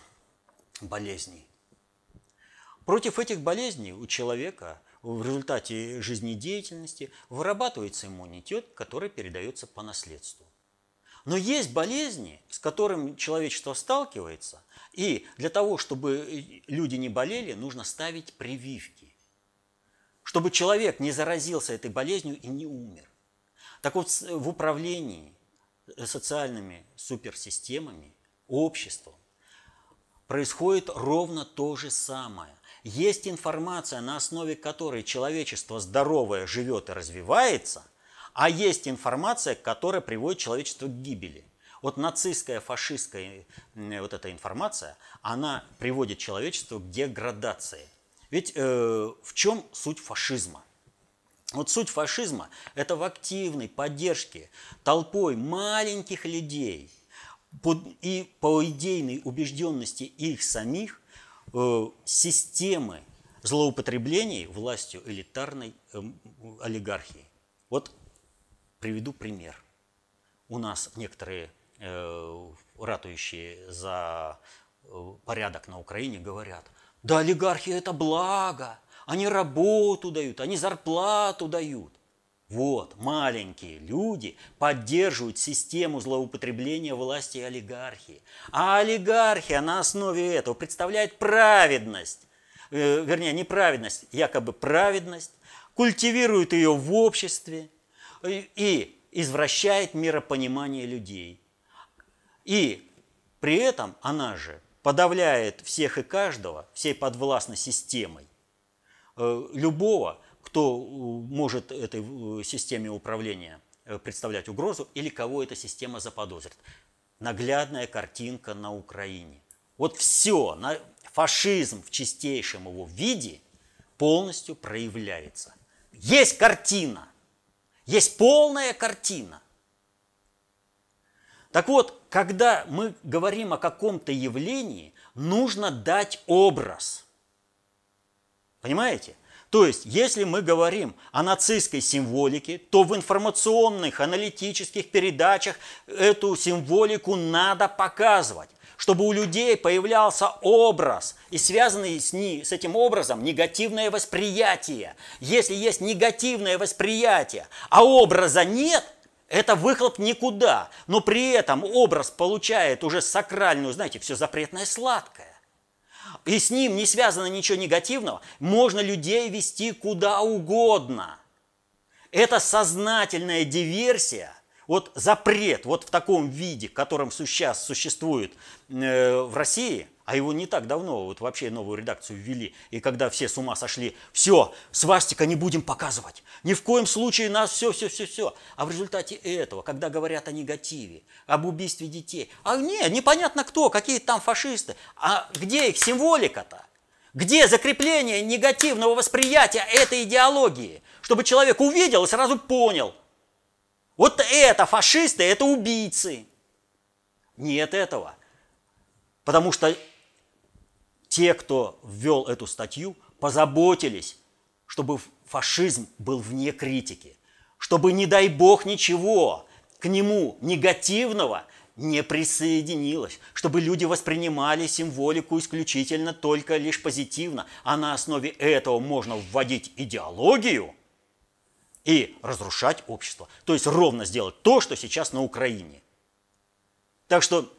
болезней. Против этих болезней у человека в результате жизнедеятельности вырабатывается иммунитет, который передается по наследству. Но есть болезни, с которыми человечество сталкивается, и для того, чтобы люди не болели, нужно ставить прививки, чтобы человек не заразился этой болезнью и не умер. Так вот, в управлении социальными суперсистемами, обществом, происходит ровно то же самое. Есть информация, на основе которой человечество здоровое живет и развивается, а есть информация, которая приводит человечество к гибели. Вот нацистская, фашистская вот эта информация, она приводит человечество к деградации. Ведь э, в чем суть фашизма? Вот суть фашизма – это в активной поддержке толпой маленьких людей и по идейной убежденности их самих э, системы злоупотреблений властью элитарной э, олигархии. Вот приведу пример. У нас некоторые э, ратующие за порядок на Украине говорят, да олигархия это благо, они работу дают, они зарплату дают. Вот, маленькие люди поддерживают систему злоупотребления власти и олигархии. А олигархия на основе этого представляет праведность, э, вернее, не праведность, якобы праведность, культивирует ее в обществе и, извращает миропонимание людей. И при этом она же подавляет всех и каждого, всей подвластной системой, э, любого, кто э, может этой э, системе управления представлять угрозу или кого эта система заподозрит. Наглядная картинка на Украине. Вот все, фашизм в чистейшем его виде полностью проявляется. Есть картина, есть полная картина. Так вот, когда мы говорим о каком-то явлении, нужно дать образ. Понимаете? То есть, если мы говорим о нацистской символике, то в информационных, аналитических передачах эту символику надо показывать чтобы у людей появлялся образ и связанный с, ним, с этим образом негативное восприятие. Если есть негативное восприятие, а образа нет – это выхлоп никуда, но при этом образ получает уже сакральную, знаете, все запретное сладкое. И с ним не связано ничего негативного, можно людей вести куда угодно. Это сознательная диверсия, вот запрет вот в таком виде, в котором сейчас существует э, в России – а его не так давно, вот вообще новую редакцию ввели, и когда все с ума сошли, все, свастика не будем показывать, ни в коем случае нас все, все, все, все. А в результате этого, когда говорят о негативе, об убийстве детей, а не, непонятно кто, какие там фашисты, а где их символика-то? Где закрепление негативного восприятия этой идеологии? Чтобы человек увидел и сразу понял. Вот это фашисты, это убийцы. Нет этого. Потому что те, кто ввел эту статью, позаботились, чтобы фашизм был вне критики, чтобы, не дай бог, ничего к нему негативного не присоединилось, чтобы люди воспринимали символику исключительно только лишь позитивно, а на основе этого можно вводить идеологию и разрушать общество. То есть ровно сделать то, что сейчас на Украине. Так что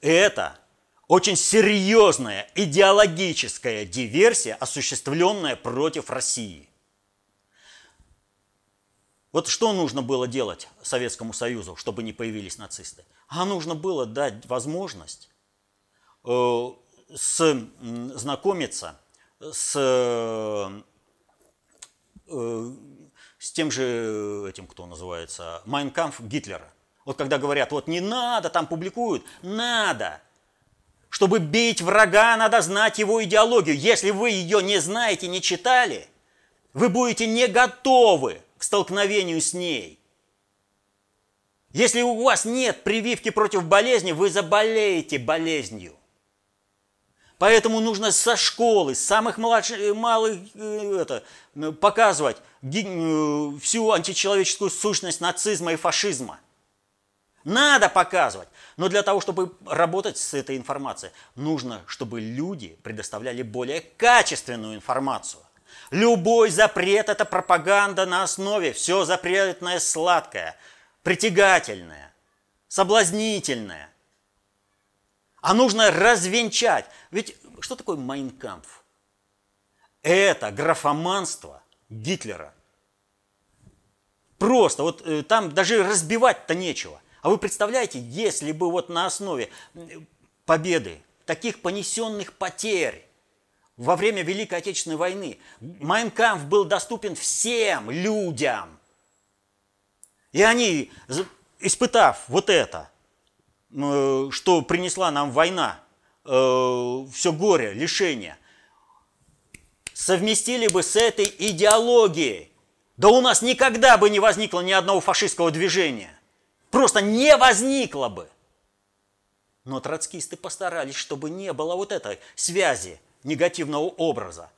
это очень серьезная идеологическая диверсия, осуществленная против России. Вот что нужно было делать Советскому Союзу, чтобы не появились нацисты? А нужно было дать возможность э, с, знакомиться с, э, с тем же этим, кто называется, Майнкамф Гитлера. Вот когда говорят, вот не надо, там публикуют, надо – чтобы бить врага, надо знать его идеологию. Если вы ее не знаете, не читали, вы будете не готовы к столкновению с ней. Если у вас нет прививки против болезни, вы заболеете болезнью. Поэтому нужно со школы, с самых младших, малых э, это, показывать э, всю античеловеческую сущность нацизма и фашизма. Надо показывать. Но для того, чтобы работать с этой информацией, нужно, чтобы люди предоставляли более качественную информацию. Любой запрет – это пропаганда на основе все запретное сладкое, притягательное. соблазнительное. А нужно развенчать. Ведь что такое Майнкампф? Это графоманство Гитлера. Просто вот э, там даже разбивать-то нечего. А вы представляете, если бы вот на основе победы, таких понесенных потерь во время Великой Отечественной войны, Майнкамф был доступен всем людям. И они, испытав вот это, что принесла нам война, э, все горе, лишение, совместили бы с этой идеологией, да у нас никогда бы не возникло ни одного фашистского движения. Просто не возникло бы. Но троцкисты постарались, чтобы не было вот этой связи негативного образа.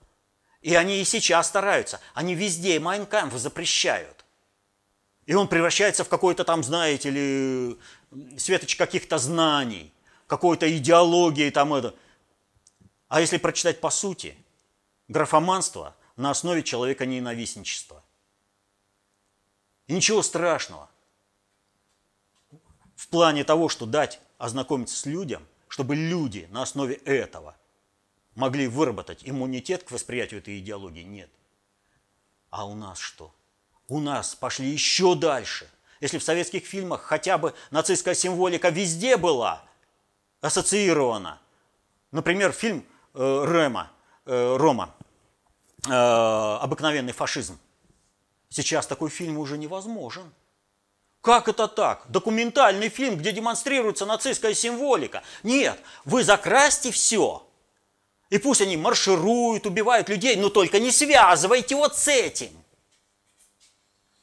И они и сейчас стараются. Они везде Майнкамф запрещают. И он превращается в какой-то там, знаете ли, светоч каких-то знаний, какой-то идеологии там это. А если прочитать по сути, графоманство на основе человека ненавистничества. И ничего страшного в плане того, что дать ознакомиться с людям, чтобы люди на основе этого могли выработать иммунитет к восприятию этой идеологии, нет. А у нас что? У нас пошли еще дальше. Если в советских фильмах хотя бы нацистская символика везде была ассоциирована, например, фильм э, Рема, э, Рома э, «Обыкновенный фашизм», сейчас такой фильм уже невозможен. Как это так? Документальный фильм, где демонстрируется нацистская символика. Нет, вы закрасьте все. И пусть они маршируют, убивают людей, но только не связывайте вот с этим.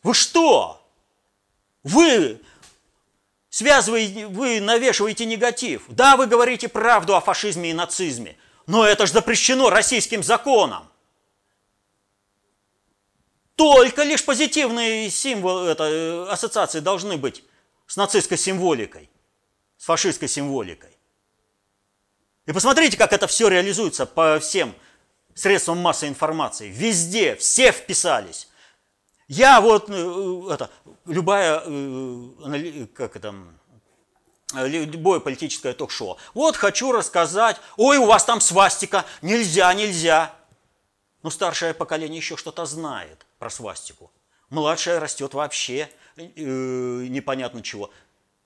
Вы что? Вы связываете, вы навешиваете негатив. Да, вы говорите правду о фашизме и нацизме, но это же запрещено российским законом. Только лишь позитивные символы, это, э, ассоциации должны быть с нацистской символикой, с фашистской символикой. И посмотрите, как это все реализуется по всем средствам массовой информации. Везде, все вписались. Я вот, э, это, любая, э, как это, любое политическое ток-шоу. Вот хочу рассказать, ой, у вас там свастика, нельзя, нельзя. Но старшее поколение еще что-то знает про свастику. Младшая растет вообще э, непонятно чего.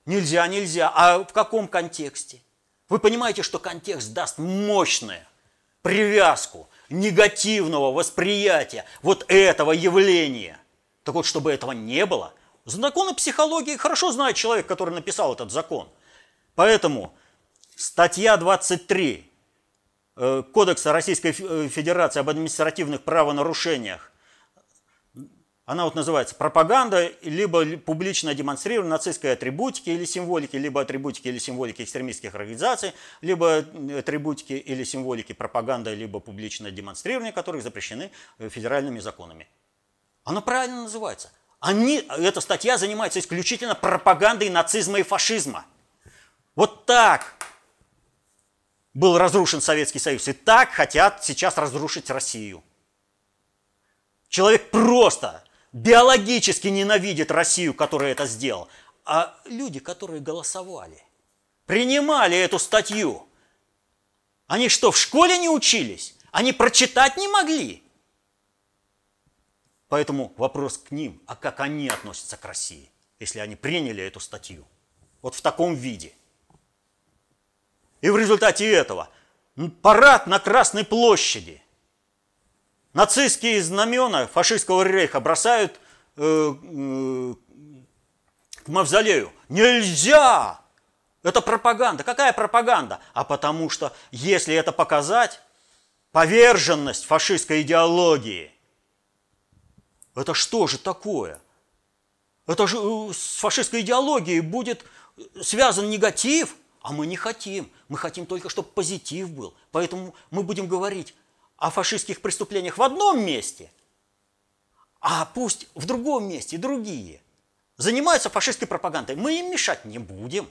Нельзя, нельзя. А в каком контексте? Вы понимаете, что контекст даст мощную привязку негативного восприятия вот этого явления. Так вот, чтобы этого не было, законы психологии хорошо знает человек, который написал этот закон. Поэтому статья 23 э, Кодекса Российской э, Федерации об административных правонарушениях она вот называется пропаганда, либо публичное демонстрирование нацистской атрибутики или символики, либо атрибутики или символики экстремистских организаций, либо атрибутики или символики пропаганда, либо публичное демонстрирование, которых запрещены э, федеральными законами. Оно правильно называется. Они, эта статья занимается исключительно пропагандой нацизма и фашизма. Вот так был разрушен Советский Союз, и так хотят сейчас разрушить Россию. Человек просто биологически ненавидит Россию, которая это сделала, а люди, которые голосовали, принимали эту статью, они что, в школе не учились? Они прочитать не могли? Поэтому вопрос к ним, а как они относятся к России, если они приняли эту статью? Вот в таком виде. И в результате этого парад на Красной площади – Нацистские знамена фашистского рейха бросают э, э, к мавзолею. Нельзя! Это пропаганда. Какая пропаганда? А потому что, если это показать, поверженность фашистской идеологии, это что же такое? Это же э, с фашистской идеологией будет связан негатив, а мы не хотим. Мы хотим только, чтобы позитив был. Поэтому мы будем говорить, о фашистских преступлениях в одном месте, а пусть в другом месте другие занимаются фашистской пропагандой. Мы им мешать не будем.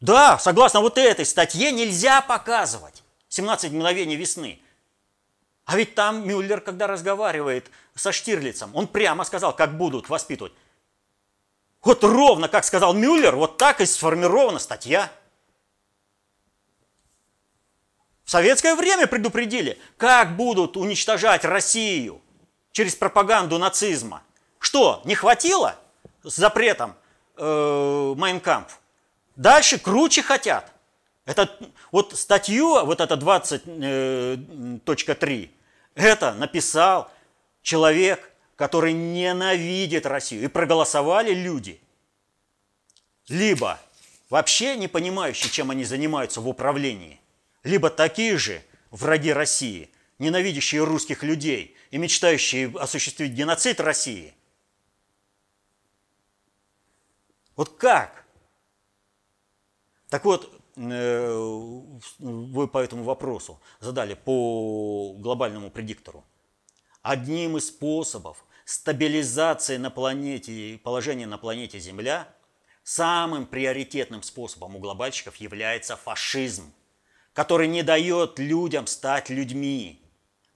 Да, согласно вот этой статье нельзя показывать 17 мгновений весны. А ведь там Мюллер, когда разговаривает со Штирлицем, он прямо сказал, как будут воспитывать. Вот ровно, как сказал Мюллер, вот так и сформирована статья. В советское время предупредили, как будут уничтожать Россию через пропаганду нацизма. Что, не хватило с запретом э, Майнкампф? Дальше круче хотят. Это, вот статью, вот это 20.3, э, это написал человек, который ненавидит Россию. И проголосовали люди. Либо вообще не понимающие, чем они занимаются в управлении – либо такие же враги России, ненавидящие русских людей и мечтающие осуществить геноцид России. Вот как? Так вот, вы по этому вопросу задали по глобальному предиктору. Одним из способов стабилизации на планете, положения на планете Земля, самым приоритетным способом у глобальщиков является фашизм – который не дает людям стать людьми,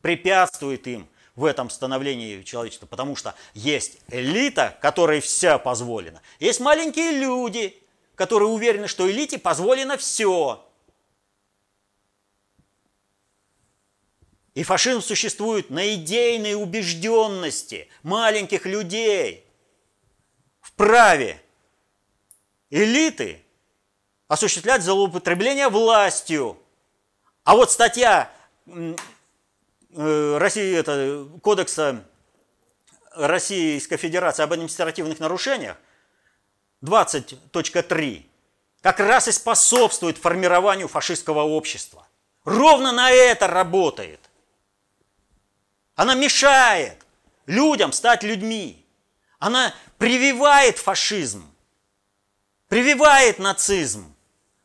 препятствует им в этом становлении человечества, потому что есть элита, которой вся позволено, есть маленькие люди, которые уверены, что элите позволено все. И фашизм существует на идейной убежденности маленьких людей в праве элиты осуществлять злоупотребление властью – а вот статья э, России, это, Кодекса Российской Федерации об административных нарушениях 20.3 как раз и способствует формированию фашистского общества. Ровно на это работает. Она мешает людям стать людьми. Она прививает фашизм, прививает нацизм,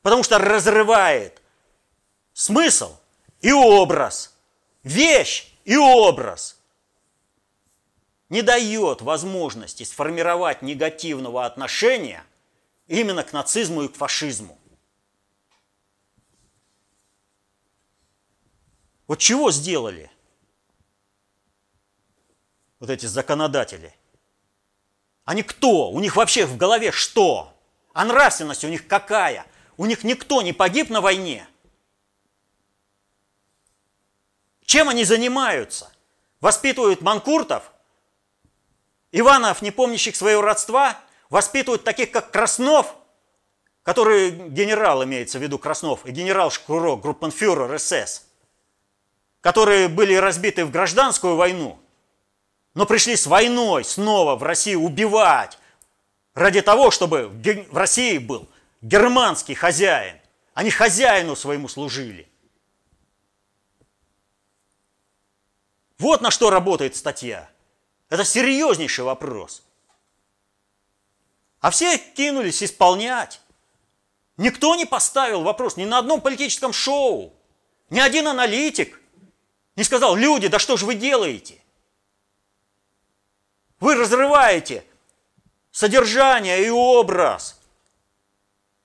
потому что разрывает смысл и образ, вещь и образ не дает возможности сформировать негативного отношения именно к нацизму и к фашизму. Вот чего сделали вот эти законодатели? Они кто? У них вообще в голове что? А нравственность у них какая? У них никто не погиб на войне – Чем они занимаются? Воспитывают манкуртов, Иванов, не помнящих своего родства, воспитывают таких, как Краснов, который генерал имеется в виду Краснов, и генерал Шкуро, группенфюрер СС, которые были разбиты в гражданскую войну, но пришли с войной снова в Россию убивать ради того, чтобы в России был германский хозяин. Они хозяину своему служили. Вот на что работает статья. Это серьезнейший вопрос. А все кинулись исполнять. Никто не поставил вопрос ни на одном политическом шоу. Ни один аналитик не сказал, люди, да что же вы делаете? Вы разрываете содержание и образ.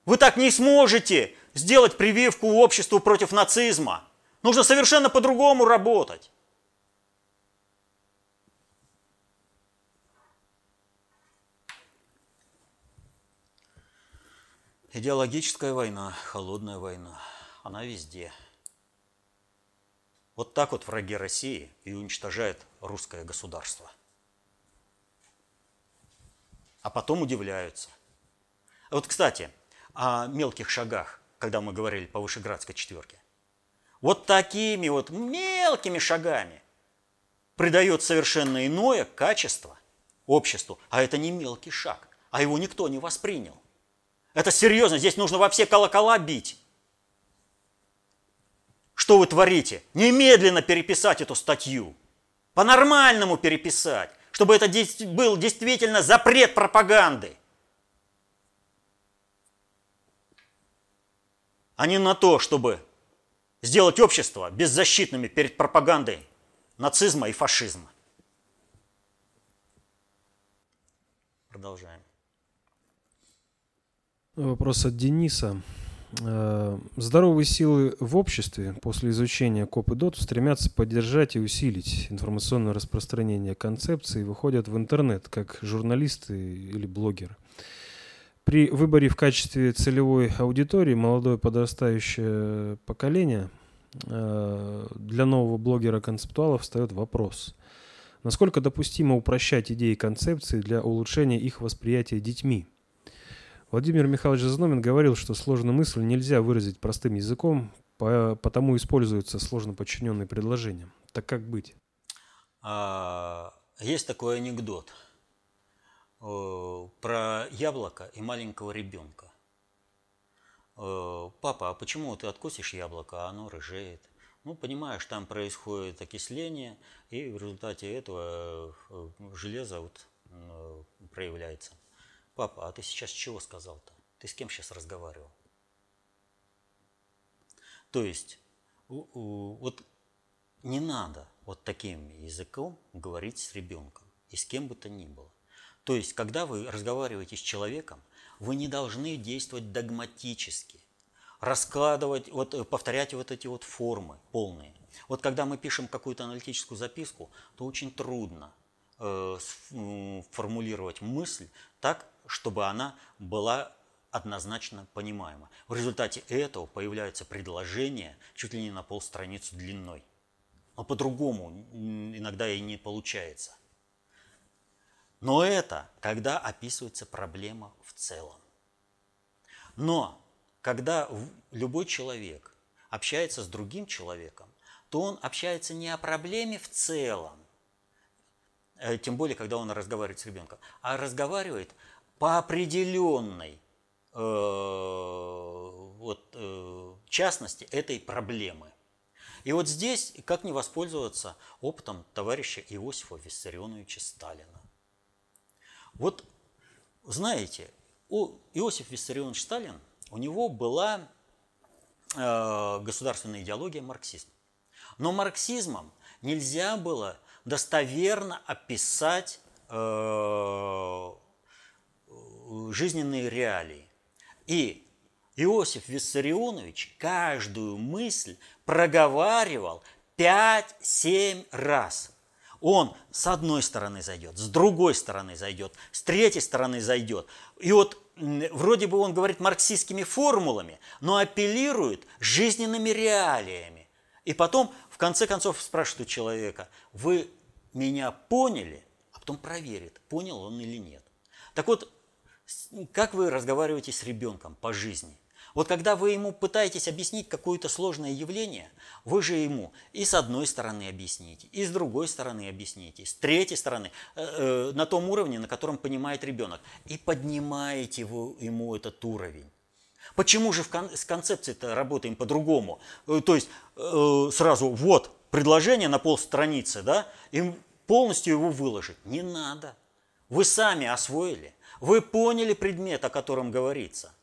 Вы так не сможете сделать прививку обществу против нацизма. Нужно совершенно по-другому работать. Идеологическая война, холодная война, она везде. Вот так вот враги России и уничтожают русское государство. А потом удивляются. Вот, кстати, о мелких шагах, когда мы говорили по Вышеградской четверке. Вот такими вот мелкими шагами придает совершенно иное качество обществу. А это не мелкий шаг, а его никто не воспринял. Это серьезно, здесь нужно во все колокола бить. Что вы творите? Немедленно переписать эту статью. По-нормальному переписать, чтобы это был действительно запрет пропаганды. А не на то, чтобы сделать общество беззащитными перед пропагандой нацизма и фашизма. Продолжаем. Вопрос от Дениса. Э, здоровые силы в обществе после изучения КОП и ДОТ стремятся поддержать и усилить информационное распространение концепции и выходят в интернет как журналисты или блогеры. При выборе в качестве целевой аудитории молодое подрастающее поколение э, для нового блогера-концептуала встает вопрос. Насколько допустимо упрощать идеи концепции для улучшения их восприятия детьми? Владимир Михайлович Зномин говорил, что сложную мысль нельзя выразить простым языком, потому используются сложно подчиненные предложения. Так как быть? А, есть такой анекдот – Э, про яблоко и маленького ребенка. Э, Папа, а почему ты откусишь яблоко, а оно рыжеет? Ну, понимаешь, там происходит окисление, и в результате этого э, железо вот проявляется. Папа, а ты сейчас чего сказал-то? Ты с кем сейчас разговаривал? То есть, вот не надо вот таким языком говорить с ребенком и с кем бы то ни было. То есть, когда вы разговариваете с человеком, вы не должны действовать догматически, раскладывать, вот, э, повторять вот эти вот формы полные. Вот когда мы пишем какую-то аналитическую записку, то очень трудно э, формулировать мысль так, чтобы она была однозначно понимаема. В результате этого появляются предложения чуть ли не на полстраницы длиной. Но по-другому иногда и не получается. Но это когда описывается проблема в целом. Но когда любой человек общается с другим человеком, то он общается не о проблеме в целом, э, тем более, когда он разговаривает с ребенком, а разговаривает по определенной э, вот, э, частности этой проблемы. И вот здесь как не воспользоваться опытом товарища Иосифа Виссарионовича Сталина. Вот знаете, у Иосиф Виссарионович Сталин, у него была э, государственная идеология марксизм. Но марксизмом нельзя было достоверно описать э, жизненные реалии. И Иосиф Виссарионович каждую мысль проговаривал 5-7 раз – он с одной стороны зайдет, с другой стороны зайдет, с третьей стороны зайдет. И вот вроде бы он говорит марксистскими формулами, но апеллирует жизненными реалиями. И потом, в конце концов, спрашивает у человека, вы меня поняли? А потом проверит, понял он или нет. Так вот, как вы разговариваете с ребенком по жизни? Вот когда вы ему пытаетесь объяснить какое-то сложное явление, вы же ему и с одной стороны объясните, и с другой стороны объясните, с третьей стороны, э, э, на том уровне, на котором понимает ребенок, и поднимаете вы ему этот уровень. Почему же с концепцией-то работаем по-другому? Э, то есть сразу вот предложение на полстраницы, да, и полностью его выложить. Не надо. Вы сами освоили, вы поняли предмет, о котором говорится –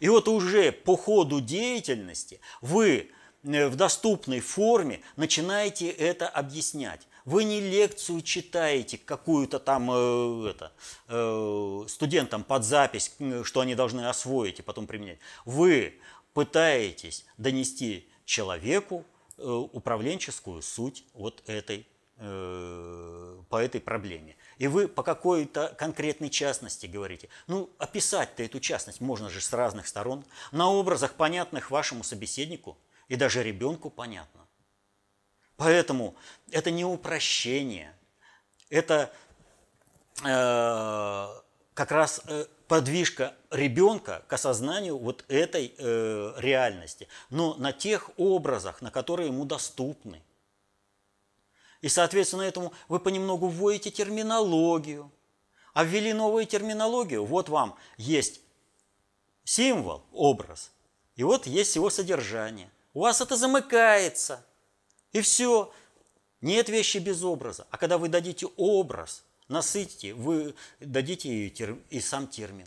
и вот уже по ходу деятельности вы э, в доступной форме начинаете это объяснять. Вы не лекцию читаете какую-то там э, это, э, студентам под запись, что они должны освоить и потом применять. Вы пытаетесь донести человеку управленческую суть вот этой, по этой проблеме и вы по какой-то конкретной частности говорите. Ну, описать-то эту частность можно же с разных сторон, на образах, понятных вашему собеседнику и даже ребенку понятно. Поэтому это не упрощение, это э, как раз э, подвижка ребенка к осознанию вот этой э, реальности, но на тех образах, на которые ему доступны. И, соответственно, этому вы понемногу вводите терминологию. А ввели новую терминологию, вот вам есть символ, образ, и вот есть его содержание. У вас это замыкается, и все. Нет вещи без образа. А когда вы дадите образ, насытите, вы дадите и сам термин.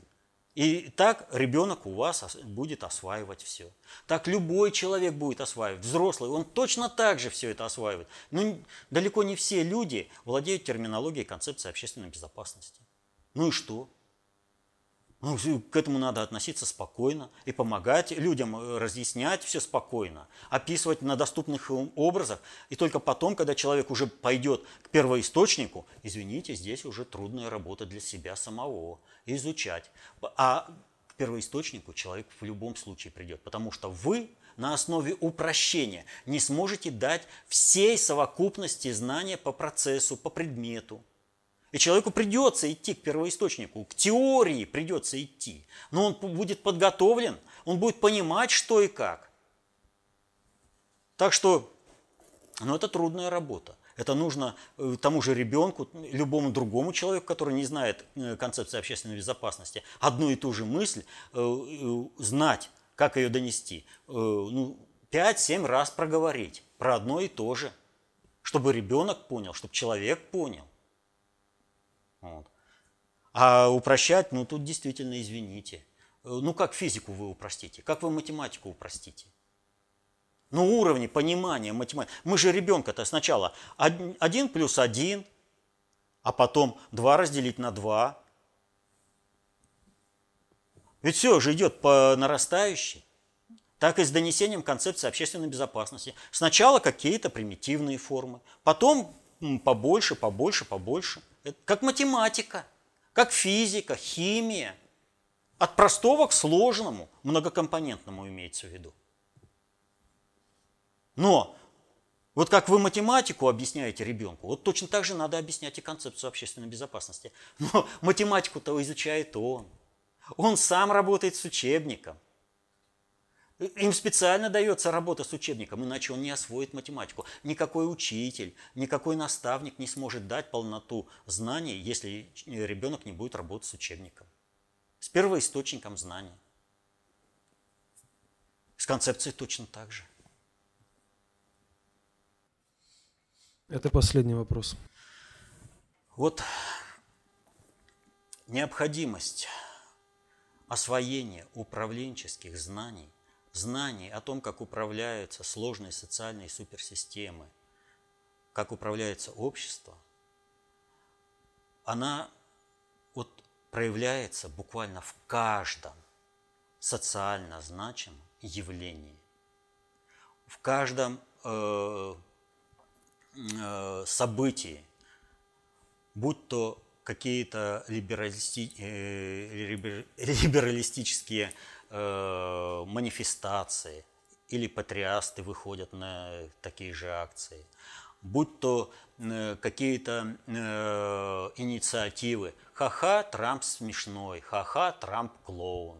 И так ребенок у вас будет осваивать все. Так любой человек будет осваивать, взрослый, он точно так же все это осваивает. Но далеко не все люди владеют терминологией концепции общественной безопасности. Ну и что? Ну, к этому надо относиться спокойно и помогать людям э, разъяснять все спокойно, описывать на доступных образах. И только потом, когда человек уже пойдет к первоисточнику, извините, здесь уже трудная работа для себя самого, изучать. А к первоисточнику человек в любом случае придет, потому что вы на основе упрощения не сможете дать всей совокупности знания по процессу, по предмету. И человеку придется идти к первоисточнику, к теории придется идти. Но он будет подготовлен, он будет понимать, что и как. Так что, ну, это трудная работа. Это нужно э, тому же ребенку, любому другому человеку, который не знает э, концепции общественной безопасности, одну и ту же мысль э, знать, как ее донести. Ну, 5-7 раз проговорить про одно и то же, чтобы ребенок понял, чтобы человек понял. Вот. А упрощать, ну тут действительно извините. Ну как физику вы упростите? Как вы математику упростите? Ну уровни понимания математики. Мы же ребенка-то сначала 1 плюс 1, а потом 2 разделить на 2. Ведь все же идет по нарастающей. Так и с донесением концепции общественной безопасности. Сначала какие-то примитивные формы, потом побольше, побольше, побольше – это как математика, как физика, химия. От простого к сложному, многокомпонентному имеется в виду. Но вот как вы математику объясняете ребенку, вот точно так же надо объяснять и концепцию общественной безопасности. Но математику-то изучает он. Он сам работает с учебником. Им специально дается работа с учебником, иначе он не освоит математику. Никакой учитель, никакой наставник не сможет дать полноту знаний, если ребенок не будет работать с учебником. С первоисточником знаний. С концепцией точно так же. Это последний вопрос. Вот необходимость освоения управленческих знаний знаний о том, как управляются сложные социальные суперсистемы, как управляется общество, она вот проявляется буквально в каждом социально значимом явлении, в каждом э, э, событии, будь то какие-то либералисти, э, либералистические э, манифестации или патриасты выходят на такие же акции, будь то э, какие-то э, инициативы. Ха-ха, Трамп смешной, ха-ха, Трамп клоун.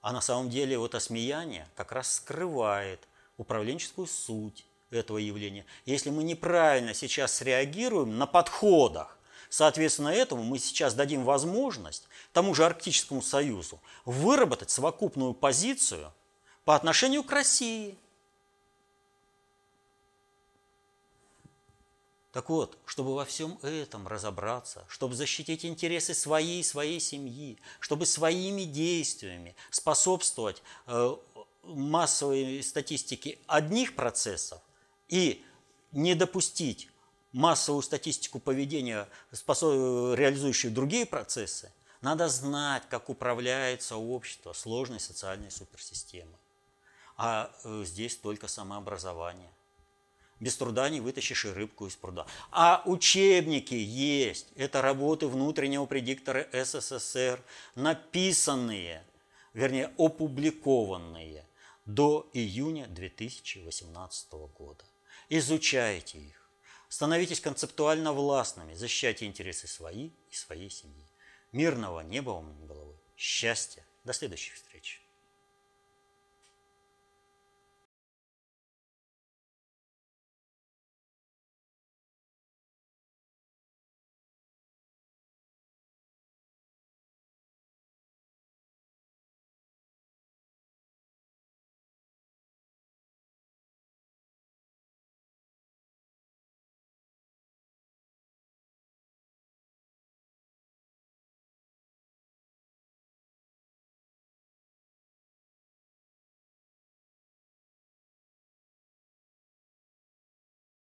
А на самом деле вот осмеяние как раз скрывает управленческую суть этого явления. Если мы неправильно сейчас среагируем на подходах, Соответственно, этому мы сейчас дадим возможность тому же Арктическому Союзу выработать совокупную позицию по отношению к России. Так вот, чтобы во всем этом разобраться, чтобы защитить интересы своей и своей семьи, чтобы своими действиями способствовать э, массовой статистике одних процессов и не допустить массовую статистику поведения, реализующую другие процессы, надо знать, как управляется общество сложной социальной суперсистемой. А э, здесь только самообразование. Без труда не вытащишь и рыбку из пруда. А учебники есть. Это работы внутреннего предиктора СССР, написанные, вернее, опубликованные до июня 2018 года. Изучайте их. Становитесь концептуально властными, защищайте интересы свои и своей семьи. Мирного неба вам над головой, счастья. До следующих встреч.